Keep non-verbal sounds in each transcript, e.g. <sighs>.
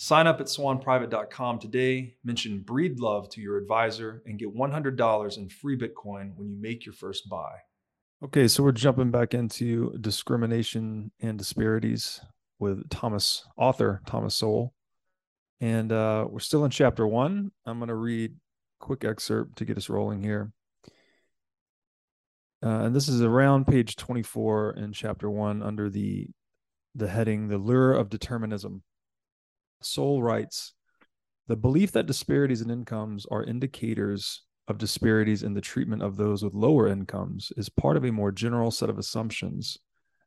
Sign up at swanprivate.com today, mention Breedlove to your advisor, and get $100 in free Bitcoin when you make your first buy. Okay, so we're jumping back into discrimination and disparities with Thomas, author Thomas Sowell. And uh, we're still in chapter one. I'm going to read quick excerpt to get us rolling here. Uh, and this is around page 24 in chapter one under the the heading the lure of determinism Sowell writes The belief that disparities in incomes are indicators of disparities in the treatment of those with lower incomes is part of a more general set of assumptions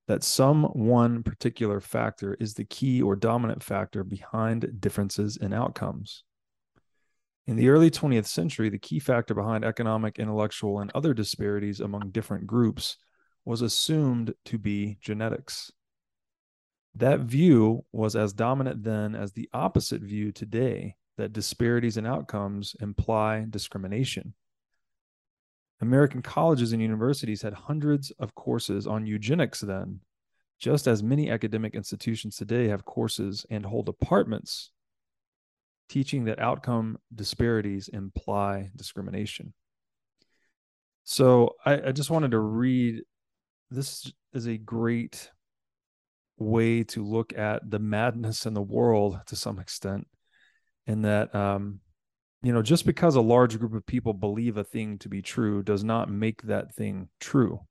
that some one particular factor is the key or dominant factor behind differences in outcomes. In the early 20th century, the key factor behind economic, intellectual, and other disparities among different groups was assumed to be genetics. That view was as dominant then as the opposite view today that disparities in outcomes imply discrimination. American colleges and universities had hundreds of courses on eugenics then, just as many academic institutions today have courses and whole departments teaching that outcome disparities imply discrimination. So I, I just wanted to read this is a great way to look at the madness in the world to some extent. In that um you know just because a large group of people believe a thing to be true does not make that thing true.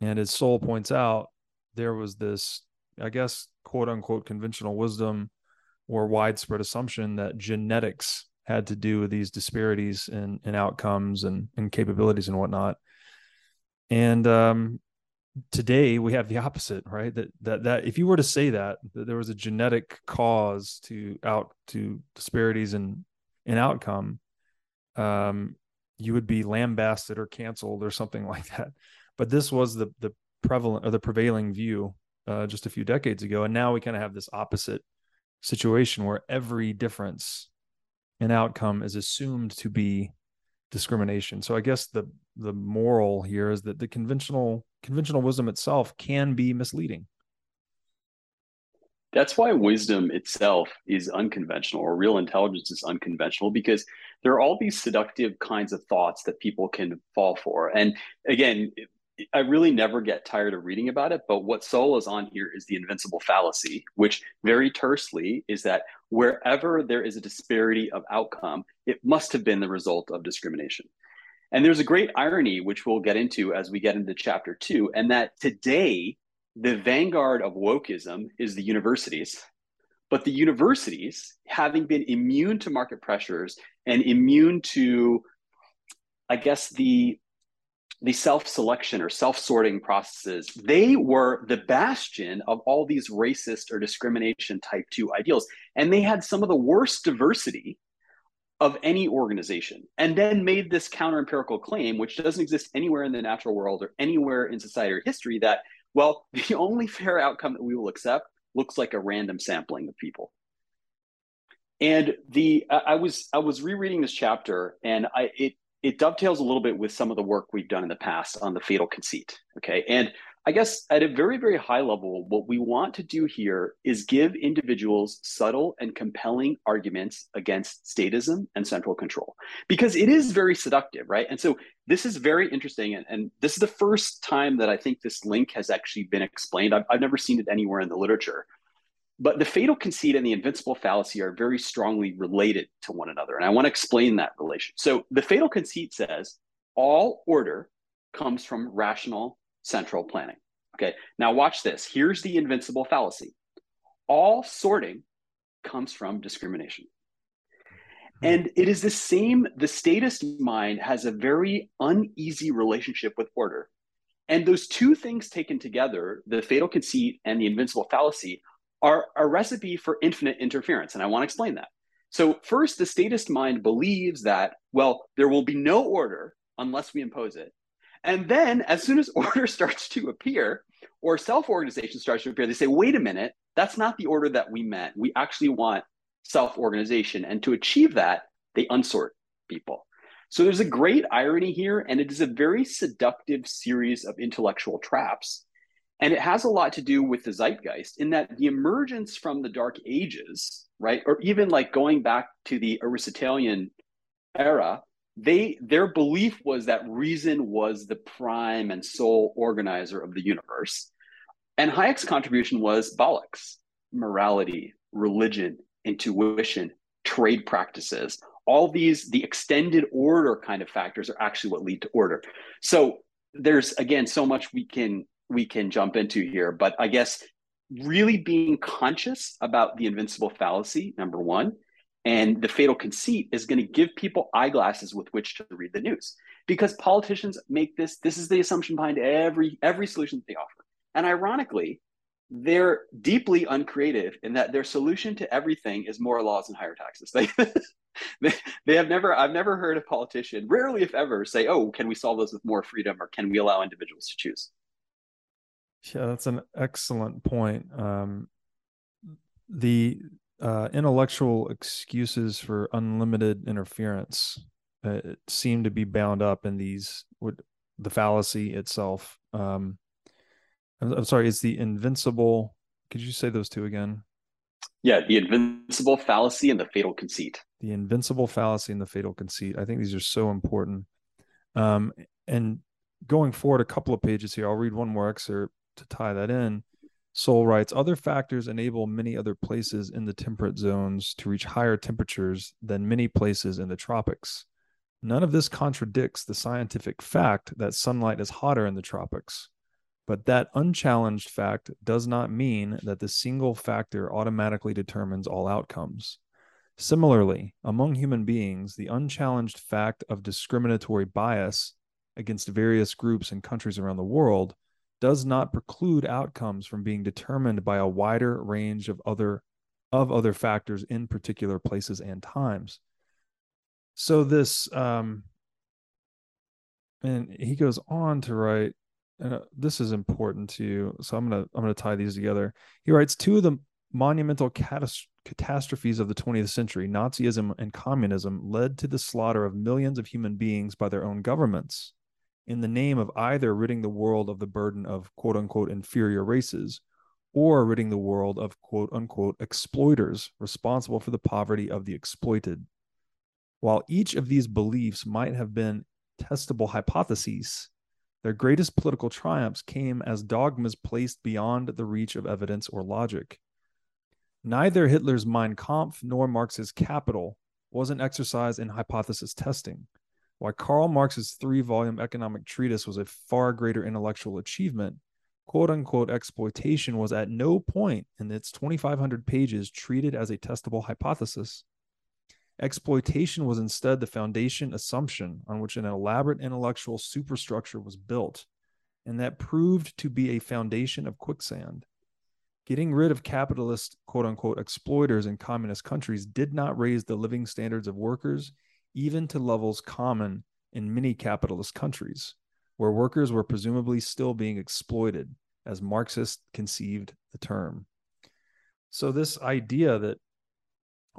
And as Sowell points out there was this i guess quote unquote conventional wisdom or widespread assumption that genetics had to do with these disparities in, in outcomes and, and capabilities and whatnot. And um, today we have the opposite right? That that that if you were to say that, that there was a genetic cause to out to disparities in in outcome um you would be lambasted or canceled or something <laughs> like that. But this was the the prevalent or the prevailing view uh, just a few decades ago. And now we kind of have this opposite situation where every difference in outcome is assumed to be discrimination so i guess the the moral here is that the conventional conventional wisdom itself can be misleading. That's why wisdom itself is unconventional or real intelligence is unconventional because there are all these seductive kinds of thoughts that people can fall for. And again, I really never get tired of reading about it. But what Sowell is on here is the invincible fallacy, which very tersely is that wherever there is a disparity of outcome, it must have been the result of discrimination. And there's a great irony, which we'll get into as we get into chapter two, and that today, the vanguard of wokeism is the universities. But the universities, having been immune to market pressures and immune to, I guess, the the self-selection or self-sorting processes they were the bastion of all these racist or discrimination type 2 ideals. And they had some of the worst diversity of any organization and then made this counter empirical claim which doesn't exist anywhere in the natural world or anywhere in society or history that well <laughs> the only fair outcome that we will accept looks like a random sampling of people. And the i was i was rereading this chapter and i it it dovetails a little bit with some of the work we've done in the past on the fatal conceit okay and I guess at a very, very high level, what we want to do here is give individuals subtle and compelling arguments against statism and central control because it is very seductive, right? And so this is very interesting. And, and this is the first time that I think this link has actually been explained. I've, I've never seen it anywhere in the literature. But the fatal conceit and the invincible fallacy are very strongly related to one another. And I want to explain that relation. So the fatal conceit says all order comes from rational central planning. Okay, now watch this. Here's the invincible fallacy all sorting comes from discrimination. Hmm. And it is the same, the statist mind has a very uneasy relationship with order. And those two things taken together, the fatal conceit and the invincible fallacy, are a recipe for infinite interference. And I want to explain that. So, first, the statist mind believes that, well, there will be no order unless we impose it. And then, as soon as <laughs> order starts to appear or self organization starts to appear, they say, wait a minute, that's not the order that we meant. We actually want self organization. And to achieve that, they unsort people. So there's a great irony here, and it is a very seductive series of intellectual traps. And it has a lot to do with the zeitgeist in that the emergence from the Dark Ages, right, or even like going back to the Aristotelian era, they their belief was that reason was the prime and sole organizer of the universe. And hayek's contribution was bollocks morality religion intuition trade practices. All these the extended order kind of factors are actually what lead to order. So there's again so much we can we can jump into here but i guess really being conscious about the invincible fallacy number one and the fatal conceit is going to give people eyeglasses with which to read the news because politicians make this this is the assumption behind every every solution that they offer. And ironically, they're deeply uncreative in that their solution to everything is more laws and higher taxes. They, <laughs> they, they have never, I've never heard a politician, rarely if ever, say, oh, can we solve this with more freedom or can we allow individuals to choose? Yeah, that's an excellent point. Um, the uh, intellectual excuses for unlimited interference uh, seem to be bound up in these the fallacy itself. Um, I'm, I'm sorry, it's the invincible. Could you say those two again? Yeah, the invincible fallacy and the fatal conceit. The invincible fallacy and the fatal conceit. I think these are so important. Um, and going forward a couple of pages here, I'll read one more excerpt to tie that in. Sowell writes Other factors enable many other places in the temperate zones to reach higher temperatures than many places in the tropics. None of this contradicts the scientific fact that sunlight is hotter in the tropics. But that unchallenged fact does not mean that the single factor automatically determines all outcomes. Similarly, among human beings, the unchallenged fact of discriminatory bias against various groups and countries around the world does not preclude outcomes from being determined by a wider range of other of other factors in particular places and times. So this um and he goes on to write and uh, this is important too. So I'm going to I'm going to tie these together. He writes two of the monumental catas- catastrophes of the 20th century, Nazism and communism, led to the slaughter of millions of human beings by their own governments in the name of either ridding the world of the burden of quote unquote inferior races or ridding the world of quote unquote exploiters responsible for the poverty of the exploited. While each of these beliefs might have been testable hypotheses, their greatest political triumphs came as dogmas placed beyond the reach of evidence or logic. Neither Hitler's Mein Kampf nor Marx's Capital was an exercise in hypothesis testing. Why Karl Marx's three volume economic treatise was a far greater intellectual achievement, quote unquote exploitation was at no point in its 2,500 pages treated as a testable hypothesis. Exploitation was instead the foundation assumption on which an elaborate intellectual superstructure was built, and that proved to be a foundation of quicksand. Getting rid of capitalist, quote unquote, exploiters in communist countries did not raise the living standards of workers even to levels common in many capitalist countries, where workers were presumably still being exploited, as Marxists conceived the term. So, this idea that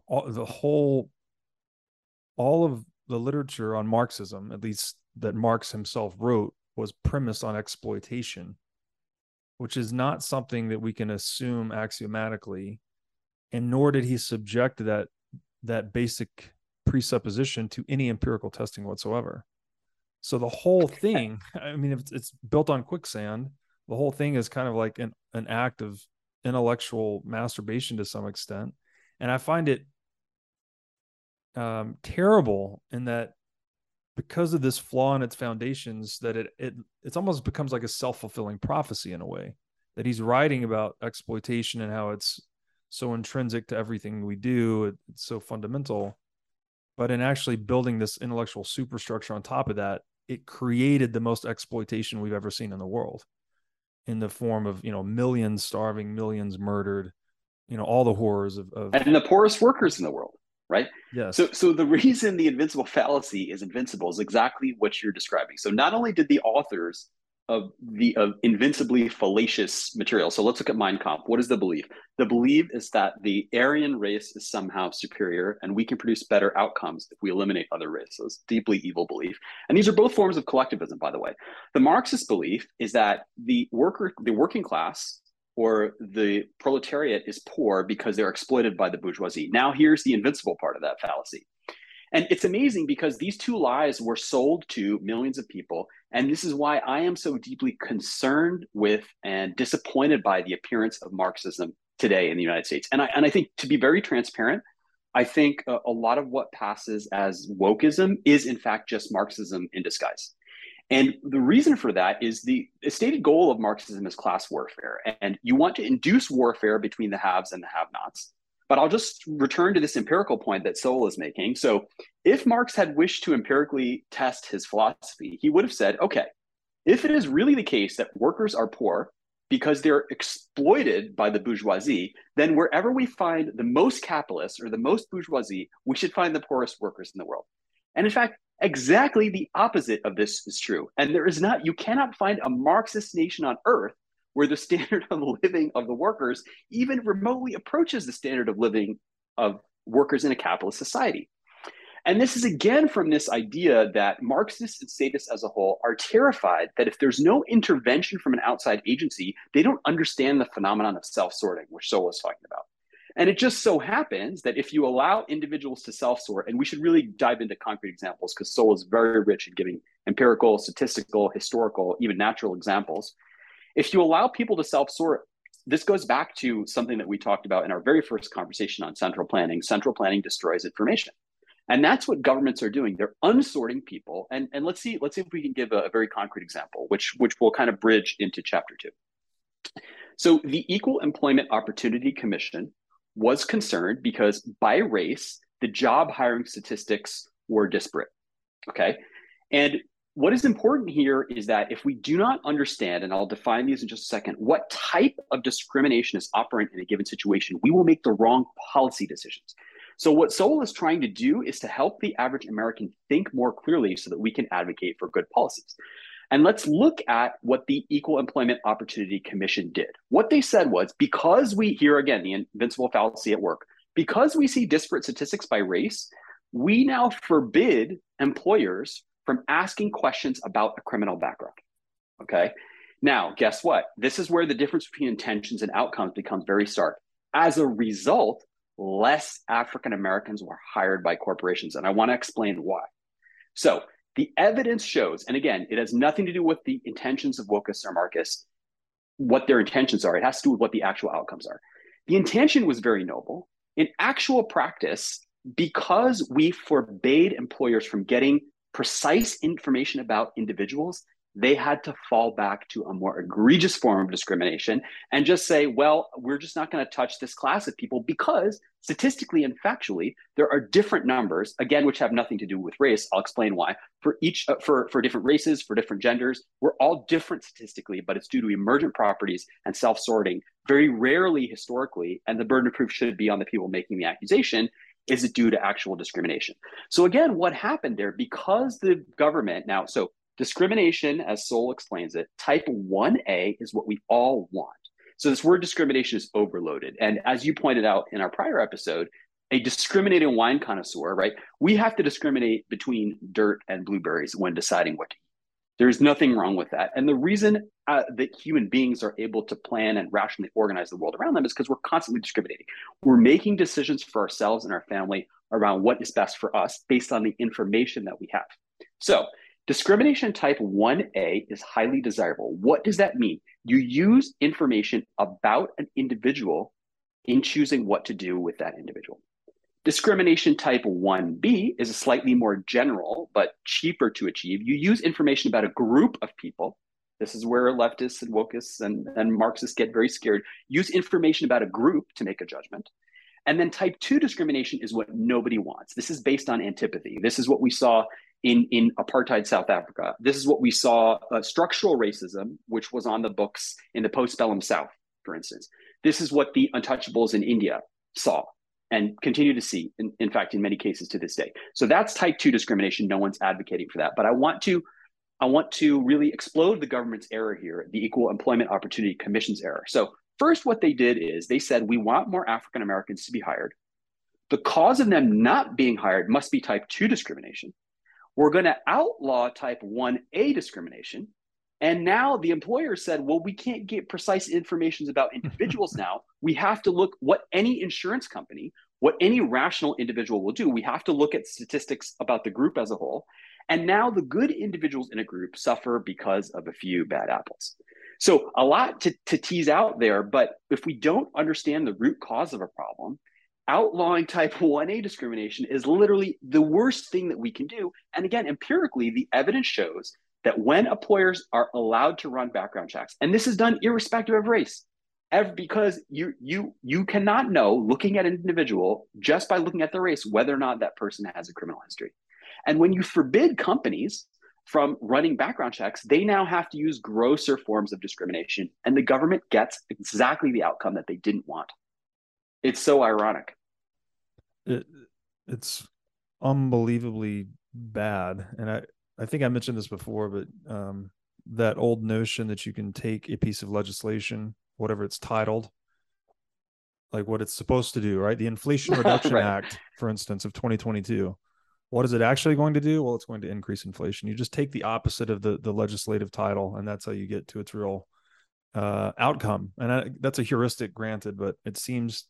all, the whole, all of the literature on Marxism, at least that Marx himself wrote, was premised on exploitation, which is not something that we can assume axiomatically, and nor did he subject that that basic presupposition to any empirical testing whatsoever. So the whole thing, I mean, if it's built on quicksand, the whole thing is kind of like an, an act of intellectual masturbation to some extent. And I find it um, terrible in that because of this flaw in its foundations that it it it's almost becomes like a self-fulfilling prophecy in a way that he's writing about exploitation and how it's so intrinsic to everything we do it's so fundamental but in actually building this intellectual superstructure on top of that it created the most exploitation we've ever seen in the world in the form of you know millions starving millions murdered you know all the horrors of, of and the poorest workers in the world right? Yes. So, so the reason the invincible fallacy is invincible is exactly what you're describing. So, not only did the authors of the of invincibly fallacious material. So let's look at Mein Kampf. What is the belief? The belief is that the Aryan race is somehow superior and we can produce better outcomes if we eliminate other races. Deeply evil belief. And these are both forms of collectivism, by the way. The Marxist belief is that the worker, the working class or the proletariat is poor because they're exploited by the bourgeoisie. Now, here's the invincible part of that fallacy. And it's amazing because these two lies were sold to millions of people. And this is why I am so deeply concerned with and disappointed by the appearance of Marxism today in the United States. And I, and I think to be very transparent, I think a, a lot of what passes as wokeism is, in fact, just Marxism in disguise. And the reason for that is the, stated goal of Marxism is class warfare. And you want to induce warfare between the haves and the have nots. But I'll just return to this empirical point that Sowell is making. So, if Marx had wished to empirically test his philosophy, he would have said, okay, if it is really the case that workers are poor because they're exploited by the bourgeoisie, then wherever we find the most capitalists or the most bourgeoisie, we should find the poorest workers in the world. And in fact, Exactly the opposite of this is true. And there is not, you cannot find a Marxist nation on earth where the <laughs> standard of living of the workers even remotely approaches the standard of living of workers in a capitalist society. And this is again from this idea that Marxists and statists as a whole are terrified that if there's no intervention from an outside agency, they don't understand the phenomenon of self sorting, which Sowell was talking about. And it just so happens that if you allow individuals to self sort, and we should really dive into concrete examples because Sowell is very rich in giving empirical, statistical, historical, even natural examples. If you allow people to self sort, this goes back to something that we talked about in our very first conversation on central planning. Central planning destroys information. And that's what governments are doing. They're unsorting people. And, and let's see, let's see if we can give a, a very concrete example, which, which will kind of bridge into chapter two. So the Equal Employment Opportunity Commission was concerned because by race, the job hiring statistics were disparate. Okay. And what is important here is that if we do not understand, and I'll define these in just a second, what type of discrimination is operant in a given situation, we will make the wrong policy decisions. So, what Sowell is trying to do is to help the average American think more clearly so that we can advocate for good policies. And let's look at what the Equal Employment Opportunity Commission did. What they said was because we, here again, the invincible fallacy at work, because we see disparate statistics by race, we now forbid employers from asking questions about a criminal background. Okay. Now, guess what? This is where the difference between intentions and outcomes becomes very stark. As a result, less African Americans were hired by corporations. And I want to explain why. So, the evidence shows, and again, it has nothing to do with the intentions of Wokus or Marcus, what their intentions are. It has to do with what the actual outcomes are. The intention was very noble. In actual practice, because we forbade employers from getting precise information about individuals, they had to fall back to a more egregious form of discrimination and just say, well, we're just not going to touch this class of people because statistically and factually, there are different numbers, again, which have nothing to do with race. I'll explain why. For each, uh, for, for different races, for different genders, we're all different statistically, but it's due to emergent properties and self sorting. Very rarely historically, and the burden of proof should be on the people making the accusation, is it due to actual discrimination? So again, what happened there? Because the government now, so Discrimination, as Sowell explains it, type 1A is what we all want. So this word discrimination is overloaded. And as you pointed out in our prior episode, a discriminating wine connoisseur, right? We have to discriminate between dirt and blueberries when deciding what to. There's nothing wrong with that. And the reason uh, that human beings are able to plan and rationally organize the world around them is because we're constantly discriminating. We're making decisions for ourselves and our family around what is best for us based on the information that we have. So, discrimination type 1A is highly desirable. What does that mean? You use information about an individual in choosing what to do with that individual. Discrimination type 1B is a slightly more general, but cheaper to achieve. You use information about a group of people. This is where leftists and wokeists and, and Marxists get very scared. Use information about a group to make a judgment. And then type 2 discrimination is what nobody wants. This is based on antipathy. This is what we saw in, in apartheid South Africa. This is what we saw uh, structural racism, which was on the books in the postbellum South, for instance. This is what the untouchables in India saw and continue to see, in, in fact, in many cases to this day. So that's type two discrimination. No one's advocating for that. But I want to I want to really explode the government's error here, the Equal Employment Opportunity Commission's error. So first, what they did is they said we want more African Americans to be hired. The cause of them not being hired must be type two discrimination. We're going to outlaw type 1A discrimination. And now the employer said, well, we can't get precise information about <laughs> individuals now. We have to look what any insurance company, what any rational individual will do. We have to look at statistics about the group as a whole. And now the good individuals in a group suffer because of a few bad apples. So a lot to, to tease out there, but if we don't understand the root cause of a problem, outlawing type <laughs> 1A discrimination is literally the worst thing that we can do. And again, empirically, the evidence shows that when employers are allowed to run background checks, and this is done irrespective of race, because you you you cannot know looking at an individual just by looking at the race whether or not that person has a criminal history. And when you forbid companies from running background checks, they now have to use grosser forms of discrimination, and the government gets exactly the outcome that they didn't want. It's so ironic. It, it's unbelievably bad, and I I think I mentioned this before, but um, that old notion that you can take a piece of legislation, whatever it's titled, like what it's supposed to do, right? The Inflation <laughs> Reduction right. Act, for instance, of 2022. What is it actually going to do? Well, it's going to increase inflation. You just take the opposite of the the legislative title, and that's how you get to its real uh, outcome. And I, that's a heuristic, granted, but it seems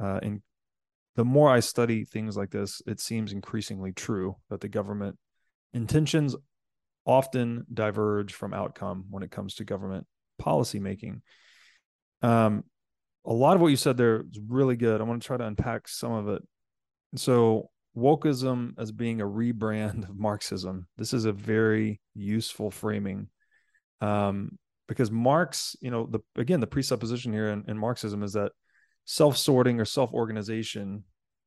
uh, in the more I study things like this, it seems increasingly true that the government intentions often diverge from outcome when it comes to government policy making. Um, a lot of what you said there is really good. I want to try to unpack some of it. So, wokeism as being a rebrand of Marxism. This is a very useful framing, um, because Marx, you know, the again the presupposition here in, in Marxism is that self-sorting or self-organization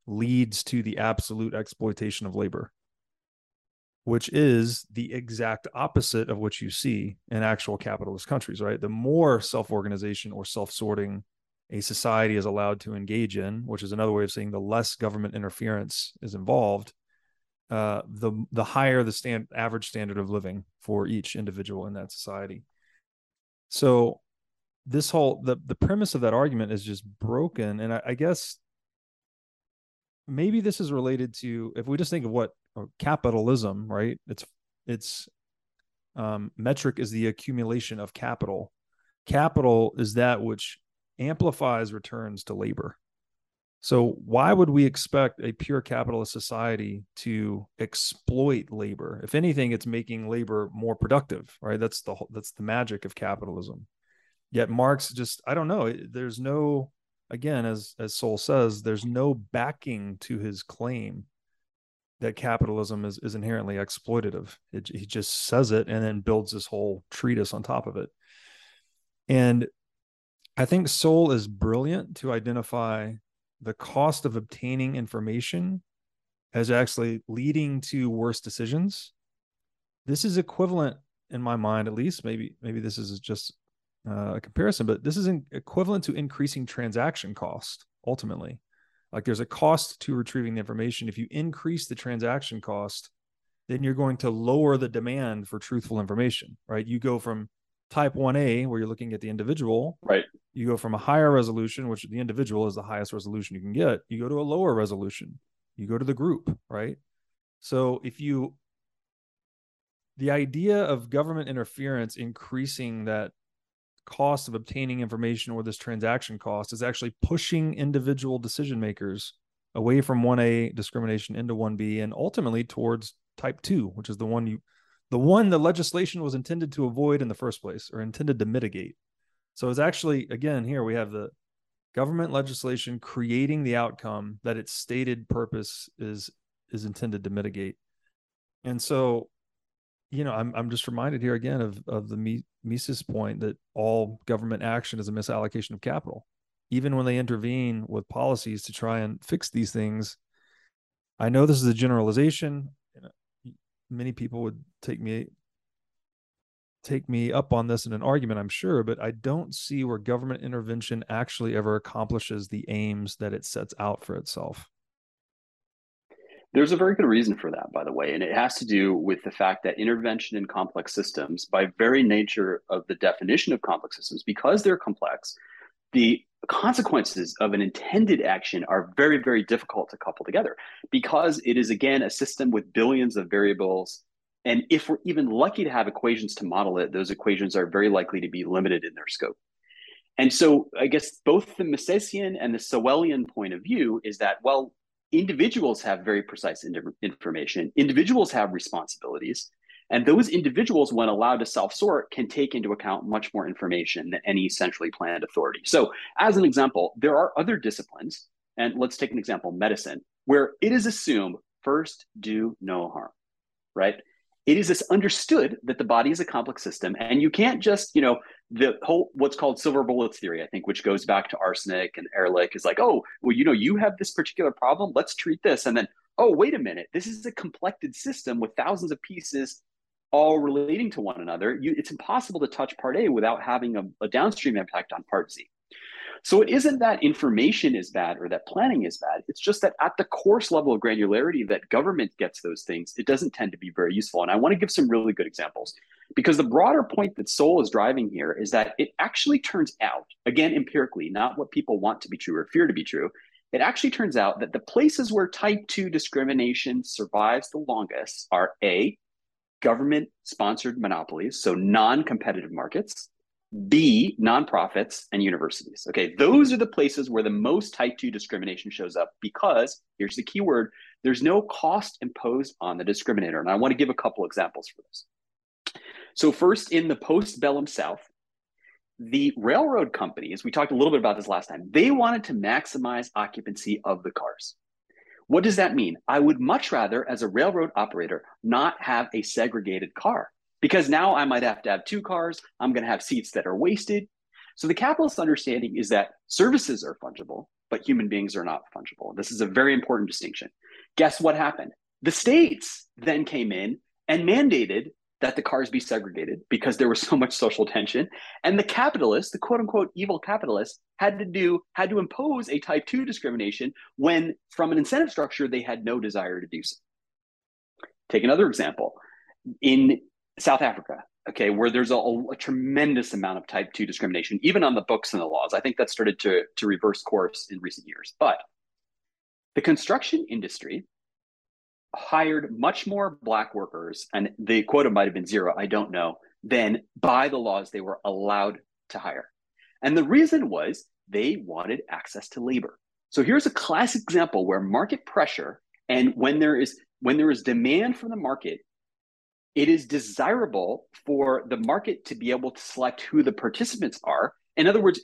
leads to the absolute exploitation of labor which is the exact opposite of what you see in actual capitalist countries, right? The more self organization or self sorting a society is allowed to engage in, which is another way of saying the less government interference is involved, uh, the the higher the stand average standard of living for each individual in that society. So this whole the the premise of that argument is just broken, and I, I guess maybe this is related to if we just think of what or capitalism, right? It's it's um, metric is the accumulation of capital. Capital is that which amplifies returns to labor. So why would we expect a pure capitalist society to exploit labor? If anything, it's making labor more productive, right? That's the that's the magic of capitalism. Yet Marx just I don't know. There's no again as as Sowell says, there's no backing to his claim that capitalism is, is inherently exploitative. It, he just says it and then builds this whole treatise on top of it. And I think Sowell is brilliant to identify the cost of obtaining information as actually leading to worse decisions. This is equivalent in my mind, at least. Maybe maybe this is just uh, a comparison, but this is equivalent to increasing transaction cost ultimately. Like there's a cost to retrieving the information. If you increase the transaction cost, then you're going to lower the demand for truthful information, right? You go from type 1A, where you're looking at the individual. Right. You go from a higher resolution, which the individual is the highest resolution you can get. You go to a lower resolution. You go to the group, right? So if you the idea of government interference increasing that cost of obtaining information or this transaction cost is actually pushing individual decision makers away from 1A discrimination into 1B and ultimately towards type 2, which is the one you the one the legislation was intended to avoid in the first place or intended to mitigate. So it's actually again here we have the government legislation creating the outcome that its stated purpose is is intended to mitigate. And so you know, I'm I'm just reminded here again of of the Mises point that all government action is a misallocation of capital. Even when they intervene with policies to try and fix these things, I know this is a generalization. Many people would take me take me up on this in an argument, I'm sure, but I don't see where government intervention actually ever accomplishes the aims that it sets out for itself. There's a very good reason for that, by the way, and it has to do with the fact that intervention in complex systems, by very nature of the definition of complex systems, because they're complex, the consequences of an intended action are very, very difficult to couple together because it is, again, a system with billions of variables. And if we're even lucky to have equations to model it, those equations are very likely to be limited in their scope. And so I guess both the Misesian and the Sowellian point of view is that, well, individuals have very precise information, individuals have responsibilities. And those individuals, when allowed to self sort, can take into account much more information than any centrally planned authority. So, as an example, there are other disciplines, and let's take an example medicine, where it is assumed first do no harm, right? It is this understood that the body is a complex system and you can't just you know the whole what's called silver bullets theory i think which goes back to arsenic and ehrlich is like oh well you know you have this particular problem let's treat this and then oh wait a minute this is a complected system with thousands of pieces all relating to one another. You, it's impossible to touch part a without having a, a downstream impact on part z so it isn't that information is bad or that planning is bad. It's just that at the coarse level of granularity that government gets those things, it doesn't tend to be very useful. And I want to give some really good examples because the broader point that Sowell is driving here is that it actually turns out, again, empirically, not what people want to be true or fear to be true. It actually turns out that the places where type 2 discrimination survives the longest are A, government sponsored monopolies, so non competitive markets, B, nonprofits and universities. Okay, those are the places where the most type 2 discrimination shows up because here's the key word there's no cost imposed on the discriminator. And I want to give a couple examples for this. So, first, in the postbellum South, the railroad companies, we talked a little bit about this last time, they wanted to maximize occupancy of the cars. What does that mean? I would much rather, as a railroad operator, not have a segregated car because now I might have to have two cars. I'm going to have seats that are wasted. So the capitalist understanding is that services are fungible, but human beings are not fungible. This is a very important distinction. Guess what happened? The states then came in and mandated that the cars be segregated because there was so much social tension. And the capitalists, the quote unquote evil capitalists, had to do had to impose a type 2 discrimination when from an incentive structure they had no desire to do so. Take another example. In South Africa, okay, where there's a, a, tremendous amount of type 2 discrimination, even on the books and the laws. I think that started to, to reverse course in recent years. But the construction industry hired much more black workers, and the quota might have been zero, I don't know, than by the laws they were allowed to hire. And the reason was they wanted access to labor. So here's a classic example where market pressure and when there is when there is demand from the market it is desirable for the market to be able to select who the participants are. In other words,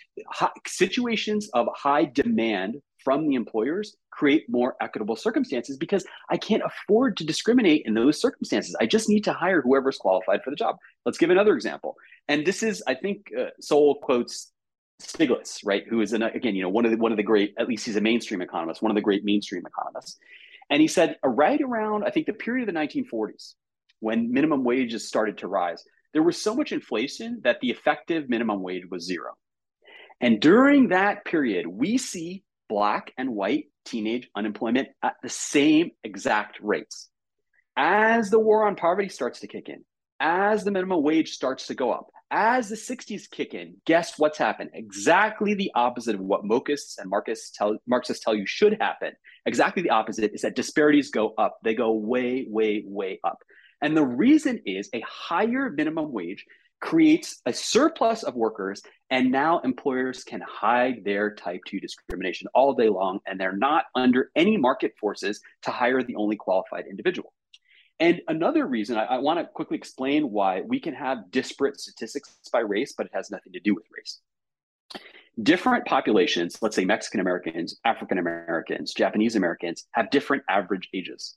situations of high demand from the employers create more equitable circumstances because I can't afford to discriminate in those circumstances. I just need to hire whoever's qualified for the job. Let's give another example. And this is, I think, uh, Sowell quotes Stiglitz, right? Who is an, again, you know, one of the one of the great, at least he's a mainstream economist, one of the great mainstream economists. And he said, right around, I think, the period of the 1940s, when minimum wages started to rise, there was so much inflation that the effective minimum wage was zero. And during that period, we see black and white teenage unemployment at the same exact rates. As the war on poverty starts to kick in, as the minimum wage starts to go up, as the 60s kick in, guess what's happened? Exactly the opposite of what Mokists and Marxists tell, Marxists tell you should happen. Exactly the opposite is that disparities go up. They go way, way, way up. And the reason is a higher minimum wage creates a surplus of workers, and now employers can hide their type 2 discrimination all day long, and they're not under any market forces to hire the only qualified individual. And another reason I, I want to quickly explain why we can have disparate statistics by race, but it has nothing to do with race. Different populations, let's say Mexican Americans, African Americans, Japanese Americans, have different average ages.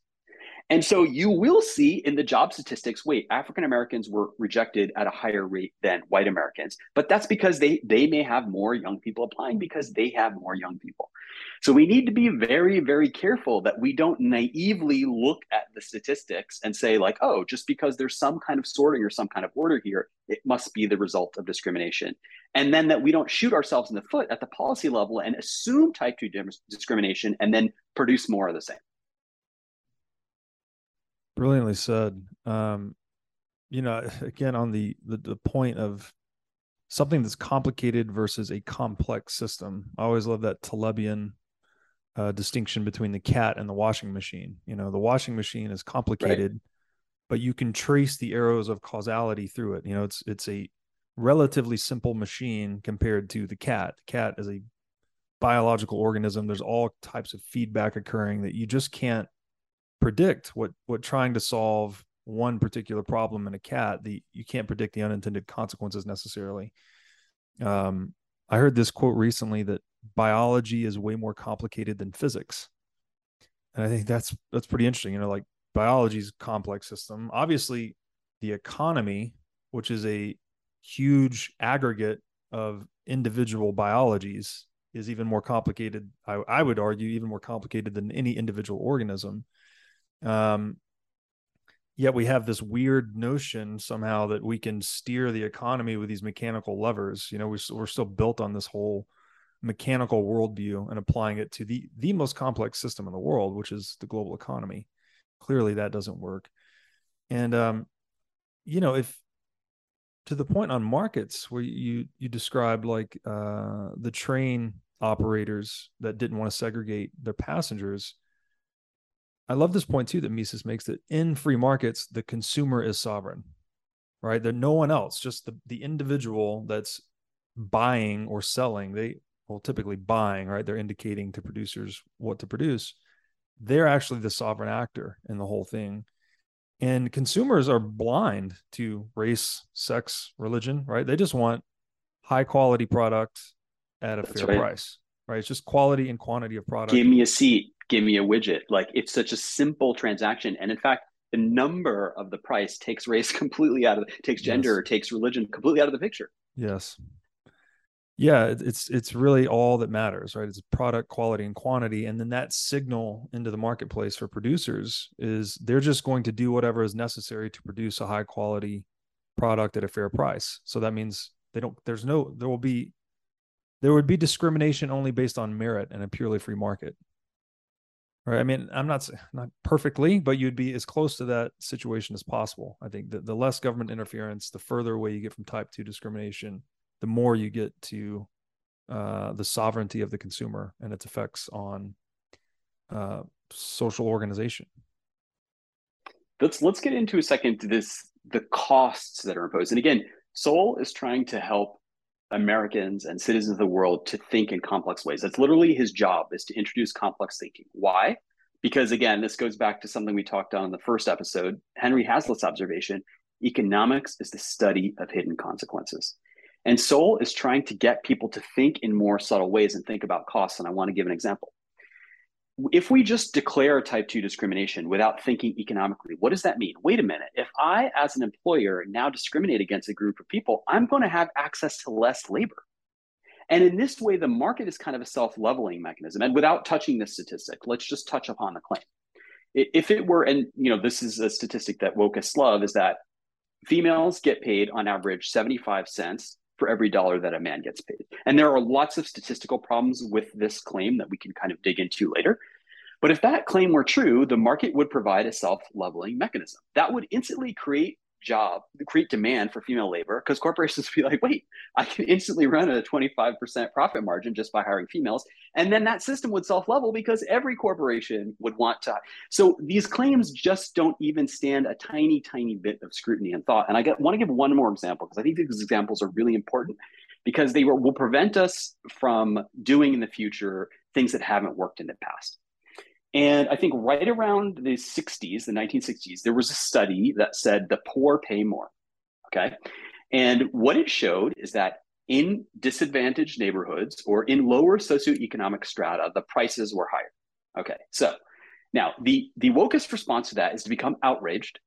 And so you will see in the job statistics, wait, African Americans were rejected at a higher rate than white Americans. But that's because they they may have more young people applying because they have more young people. So we need to be very, very careful that we don't naively look at the statistics and say, like, oh, just because there's some kind of sorting or some kind of order here, it must be the result of discrimination. And then that we don't shoot ourselves in the foot at the policy level and assume type 2 discrimination and then produce more of the same. Brilliantly said. Um, you know, <laughs> again, on the, the the point of something that's complicated versus a complex system. I always love that Talebian uh, distinction between the cat and the washing machine. You know, the washing machine is complicated, right. but you can trace the arrows of causality through it. You know, it's it's a relatively simple machine compared to the cat. The cat is a biological organism. There's all types of feedback occurring that you just can't predict what what trying to solve one particular problem in a cat the you can't predict the unintended consequences necessarily. Um, i heard this quote recently that biology is way more complicated than physics. And i think that's that's pretty interesting you know like biology's a complex system. Obviously the economy which is a huge aggregate of individual biologies is even more complicated I, I would argue even more complicated than any individual organism um, yet we have this weird notion somehow that we can steer the economy with these mechanical levers. You know, we, we're still built on this whole mechanical worldview and applying it to the the most complex system in the world, which is the global economy. Clearly, that doesn't work. And um, you know, if to the point on markets where you you described like uh, the train operators that didn't want to segregate their passengers I love this point too that Mises makes that in free markets, the consumer is sovereign, right? That no one else, just the, the individual that's buying or selling, they well typically buying, right? They're indicating to producers what to produce. They're actually the sovereign actor in the whole thing. And consumers are blind to race, sex, religion, right? They just want high quality product at a That's fair right. price, right? It's just quality and quantity of product. Give me a seat give me a widget. Like it's such a simple transaction. And in fact, the number of the price takes race <laughs> completely out of takes gender yes. takes religion completely out of the picture. Yes. Yeah, it's it's really all that matters, right? It's product quality and quantity, and then that signal into the marketplace for producers is they're just going to do whatever is necessary to produce a high quality product at a fair price. So that means they don't. There's no. There will be. There would be discrimination only based on merit in a purely free market right? I mean, I'm not not perfectly, but you'd be as close to that situation as possible. I think that the less government interference, the further away you get from type two discrimination, the more you get to uh, the sovereignty of the consumer and its effects on uh, social organization. Let's let's get into a second to this the costs that are imposed. And again, Sowell is trying to help Americans and citizens of the world to think in complex ways. That's literally his job is to introduce complex thinking. Why? Because again, this goes back to something we talked on in the first episode, Henry Hazlitt's observation, economics is the study of hidden consequences. And Sowell is trying to get people to think in more subtle ways and think about costs. And I want to give an example if we just declare type 2 discrimination without thinking economically, what does that mean? Wait a minute. If I, as an employer, now discriminate against a group of people, I'm going to have access to less labor. And in this way, the market is kind of a self leveling mechanism. And without touching this statistic, let's just touch upon the claim. If it were, and you know, this is a statistic that Wokus love, is that females get paid on average 75 cents for every dollar that a man gets paid. And there are lots of statistical problems with this claim that we can kind of dig into later. But if that claim were true, the market would provide a self leveling mechanism that would instantly create job, create demand for female labor because corporations be like, wait, I can instantly run a 25% profit margin just by hiring females. And then that system would self level because every corporation would want to. So these claims just don't even stand a tiny, tiny bit of scrutiny and thought. And I want to give one more example because I think these examples are really important because they will prevent us from doing in the future things that haven't worked in the past. And I think right around the 60s, the 1960s, there was a study that said the poor pay more. Okay. And what it showed is that in disadvantaged neighborhoods or in lower socioeconomic strata, the prices were higher. Okay. So now the, the wokest response to that is to become outraged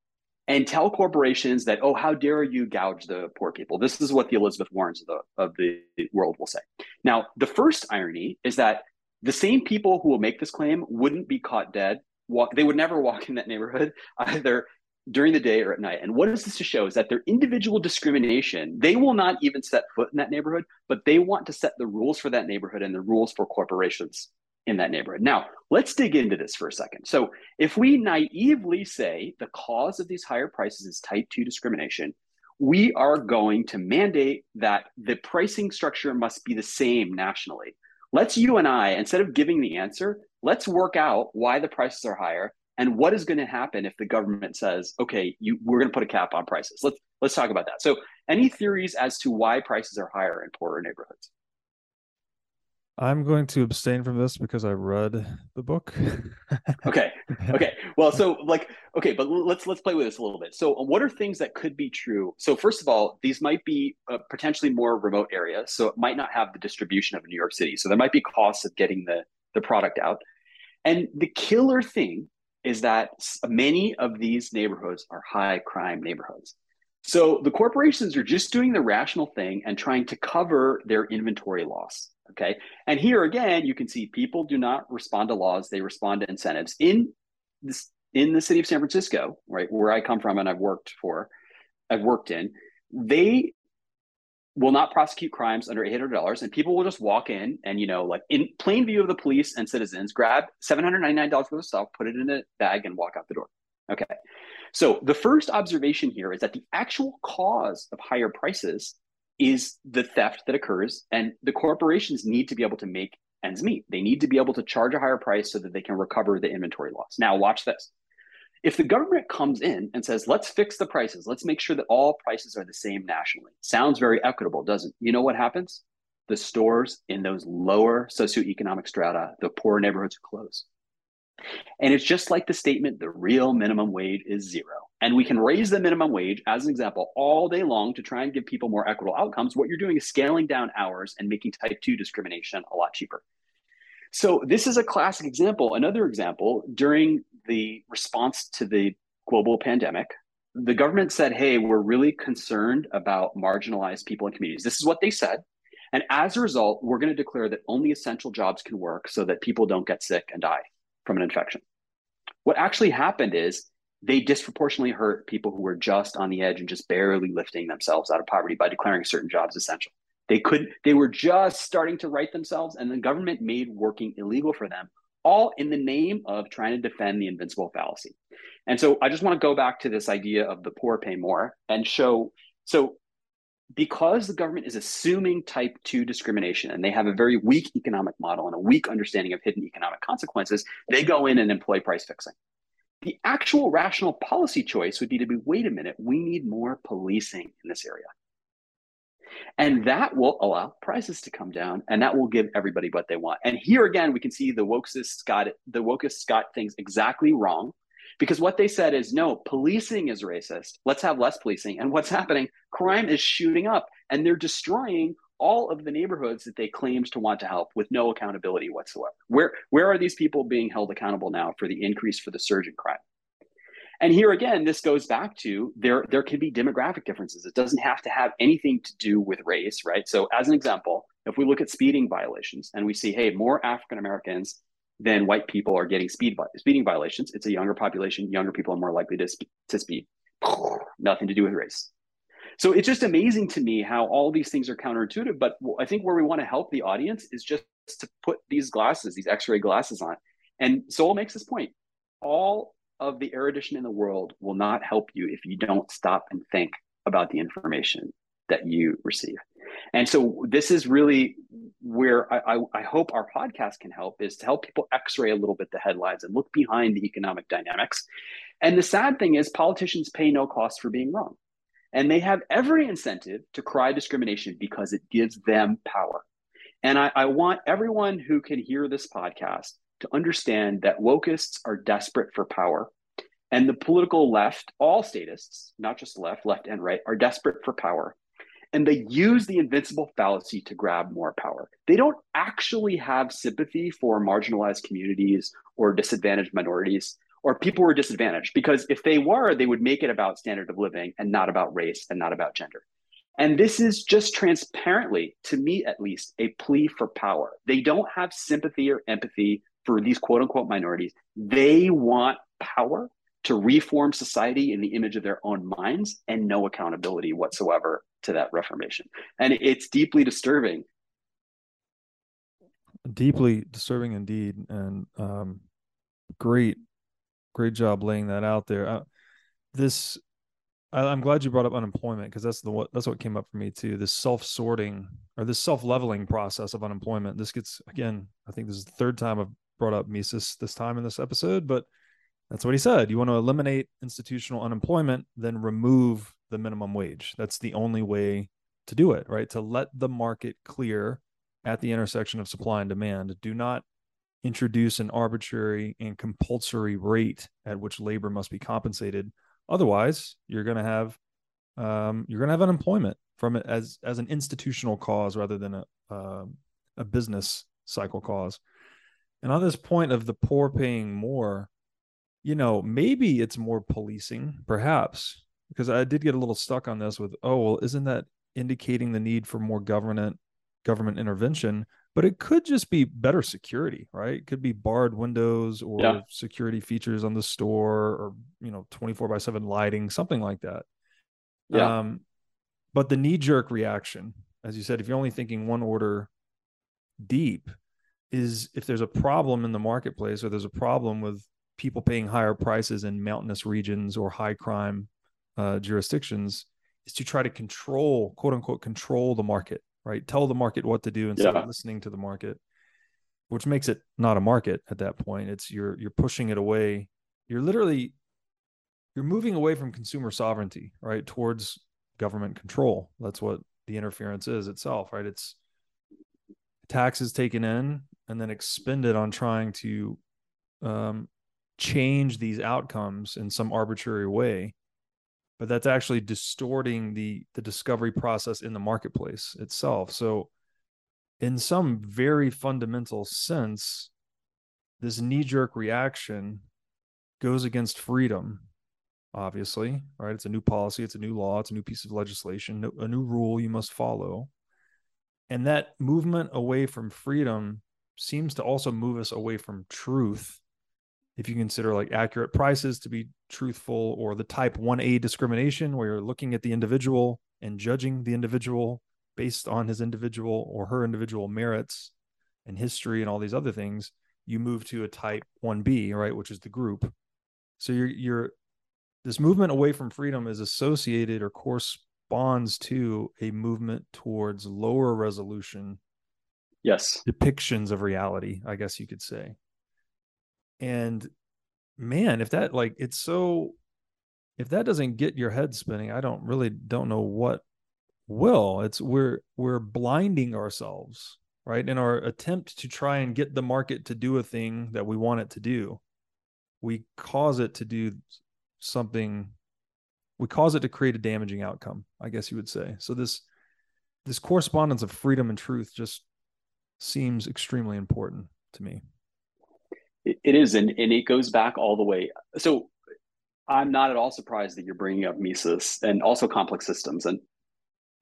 and tell corporations that, oh, how dare you gouge the poor people? This is what the Elizabeth Warrens of the, of the world will say. Now, the first irony is that the same people who will make this claim wouldn't be caught dead. Walk, they would never walk in that neighborhood <laughs> either during the day or at night. And what is this to show is that their individual discrimination, they will not even set foot in that neighborhood, but they want to set the rules for that neighborhood and the rules for corporations in that neighborhood. Now, let's dig into this for a second. So, if we naively say the cause of these higher prices is type 2 discrimination, we are going to mandate that the pricing structure must be the same nationally. Let's you and I, instead of giving the answer, let's work out why the prices are higher and what is going to happen if the government says, "Okay, you, we're going to put a cap on prices." Let's let's talk about that. So, any theories as to why prices are higher in poorer neighborhoods? I'm going to abstain from this because I read the book. okay. <laughs> Okay. Well, so like, okay, but let's let's play with this a little bit. So, what are things that could be true? So, first of all, these might be uh, potentially more remote areas, so it might not have the distribution of New York City. So, there might be costs of getting the the product out. And the killer thing is that many of these neighborhoods are high crime neighborhoods. So the corporations are just doing the rational thing and trying to cover their inventory loss. Okay. And here again, you can see people do not respond to laws, they respond to incentives. In this in the city of San Francisco, right, where I come from and I've worked for, I've worked in, they will not prosecute crimes under $800 and people will just walk in and you know like in plain view of the police and citizens grab $799 worth of stuff put it in a bag and walk out the door okay so the first observation here is that the actual cause of higher prices is the theft that occurs and the corporations need to be able to make ends meet. They need to be able to charge a higher price so that they can recover the inventory loss. Now watch this. If the government comes in and says let's fix the prices. Let's make sure that all prices are the same nationally sounds very equitable doesn't it? you know what happens? The stores in those lower socioeconomic strata the poor neighborhoods close. And it's just like the statement the real minimum wage is zero and we can raise the minimum wage as an example all day long to try and give people more equitable outcomes. What you're doing is scaling down hours and making type 2 discrimination a lot cheaper. So, this is a classic example. Another example during the response to the global pandemic, the government said, Hey, we're really concerned about marginalized people and communities. This is what they said. And as a result, we're going to declare that only essential jobs can work so that people don't get sick and die from an infection. What actually happened is they disproportionately hurt people who were just on the edge and just barely lifting themselves out of poverty by declaring certain jobs essential. They could they were just starting to right themselves and the government made working illegal for them all in the name of trying to defend the invincible fallacy. And so I just want to go back to this idea of the poor pay more and show so because the government is assuming type 2 discrimination and they have a very weak economic model and a weak understanding of hidden economic consequences, they go in and employ price fixing. The actual rational policy choice would be to be wait a minute, we need more policing in this area. And that will allow prices to come down and that will give everybody what they want. And here again, we can see the wokest got the wokest got things exactly wrong because what they said is no, policing is racist. Let's have less policing. And what's happening? Crime is shooting up and they're destroying all of the neighborhoods that they claimed to want to help with no accountability whatsoever. Where where are these people being held accountable now for the increase for the surge in crime? And here again, this goes back to there there can be demographic differences. It doesn't have to have anything to do with race, right? So as an example, if we look at speeding violations and we see, hey, more African Americans than white people are getting speed speeding violations, it's a younger population. Younger people are more likely to, to speed. Nothing to do with race. So it's just amazing to me how all these things are counterintuitive. But I think where we want to help the audience is just to put these glasses, these X-ray glasses on. And Sowell makes this point: all of the erudition in the world will not help you if you don't stop and think about the information that you receive. And so this is really where I, I, I, hope our podcast can help is to help people x-ray a little bit the headlines and look behind the economic dynamics. And the sad thing is politicians pay no cost for being wrong. And they have every incentive to cry discrimination because it gives them power. And I, I want everyone who can hear this podcast to understand that wokists are desperate for power. And the political left, all statists, not just left, left and right, are desperate for power. And they use the invincible fallacy to grab more power. They don't actually have sympathy for marginalized communities or disadvantaged minorities or people were disadvantaged. Because if they were, they would make it about standard of living and not about race and not about gender. And this is just transparently, to me at least, a plea for power. They don't have sympathy or empathy for these quote unquote minorities. They want power to reform society in the image of their own minds and no accountability whatsoever to that reformation. And it's deeply disturbing. Deeply disturbing indeed. And um, great, great job laying that out there. Uh, this, I, am glad you brought up unemployment because that's the what that's what came up for me too. This self-sorting or this self-leveling process of unemployment. This gets again. I think this is the third time I've brought up Mises this time in this episode, but that's what he said. You want to eliminate institutional unemployment, then remove the minimum wage. That's the only way to do it, right? To let the market clear at the intersection of supply and demand. Do not introduce an arbitrary and compulsory rate at which labor must be compensated. Otherwise, you're going to have um, you're going to have unemployment from it as as an institutional cause rather than a uh, a business cycle cause. And on this point of the poor paying more, you know, maybe it's more policing, perhaps, because I did get a little stuck on this with, oh, well, isn't that indicating the need for more government government intervention? But it could just be better security, right? It could be barred windows or yeah. security features on the store or, you know, 24 by 7 lighting, something like that. Yeah. Um, but the knee jerk reaction, as you said, if you're only thinking one order deep, is if there's a problem in the marketplace or there's a problem with people paying higher prices in mountainous regions or high crime uh, jurisdictions is to try to control quote unquote control the market right? Tell the market what to do instead yeah. of listening to the market which makes it not a market at that point. It's you're you're pushing it away. You're literally you're moving away from consumer sovereignty right towards government control. That's what the interference is itself right? It's taxes taken in and then expended on trying to um, change these outcomes in some arbitrary way but that's actually distorting the the discovery process in the marketplace itself. So in some very fundamental sense this knee jerk reaction goes against freedom obviously right? It's a new policy it's a new law it's a new piece of legislation a new rule you must follow. And that movement away from freedom seems to also move us away from truth if you consider like accurate prices to be truthful or the type 1A discrimination where you're looking at the individual and judging the individual based on his individual or her individual merits and history and all these other things, you move to a type 1B, right, which is the group. So you're you're this movement away from freedom is associated or corresponds to a movement towards lower resolution yes depictions of reality, I guess you could say and man if that like it's so if that doesn't get your head spinning i don't really don't know what will. It's we're we're blinding ourselves right in our attempt to try and get the market to do a thing that we want it to do. We cause it to do something we cause it to create a damaging outcome i guess you would say. So this this correspondence of freedom and truth just seems extremely important to me it is, and, and it goes back all the way. So I'm not at all surprised that you're bringing up Mises and also complex systems. And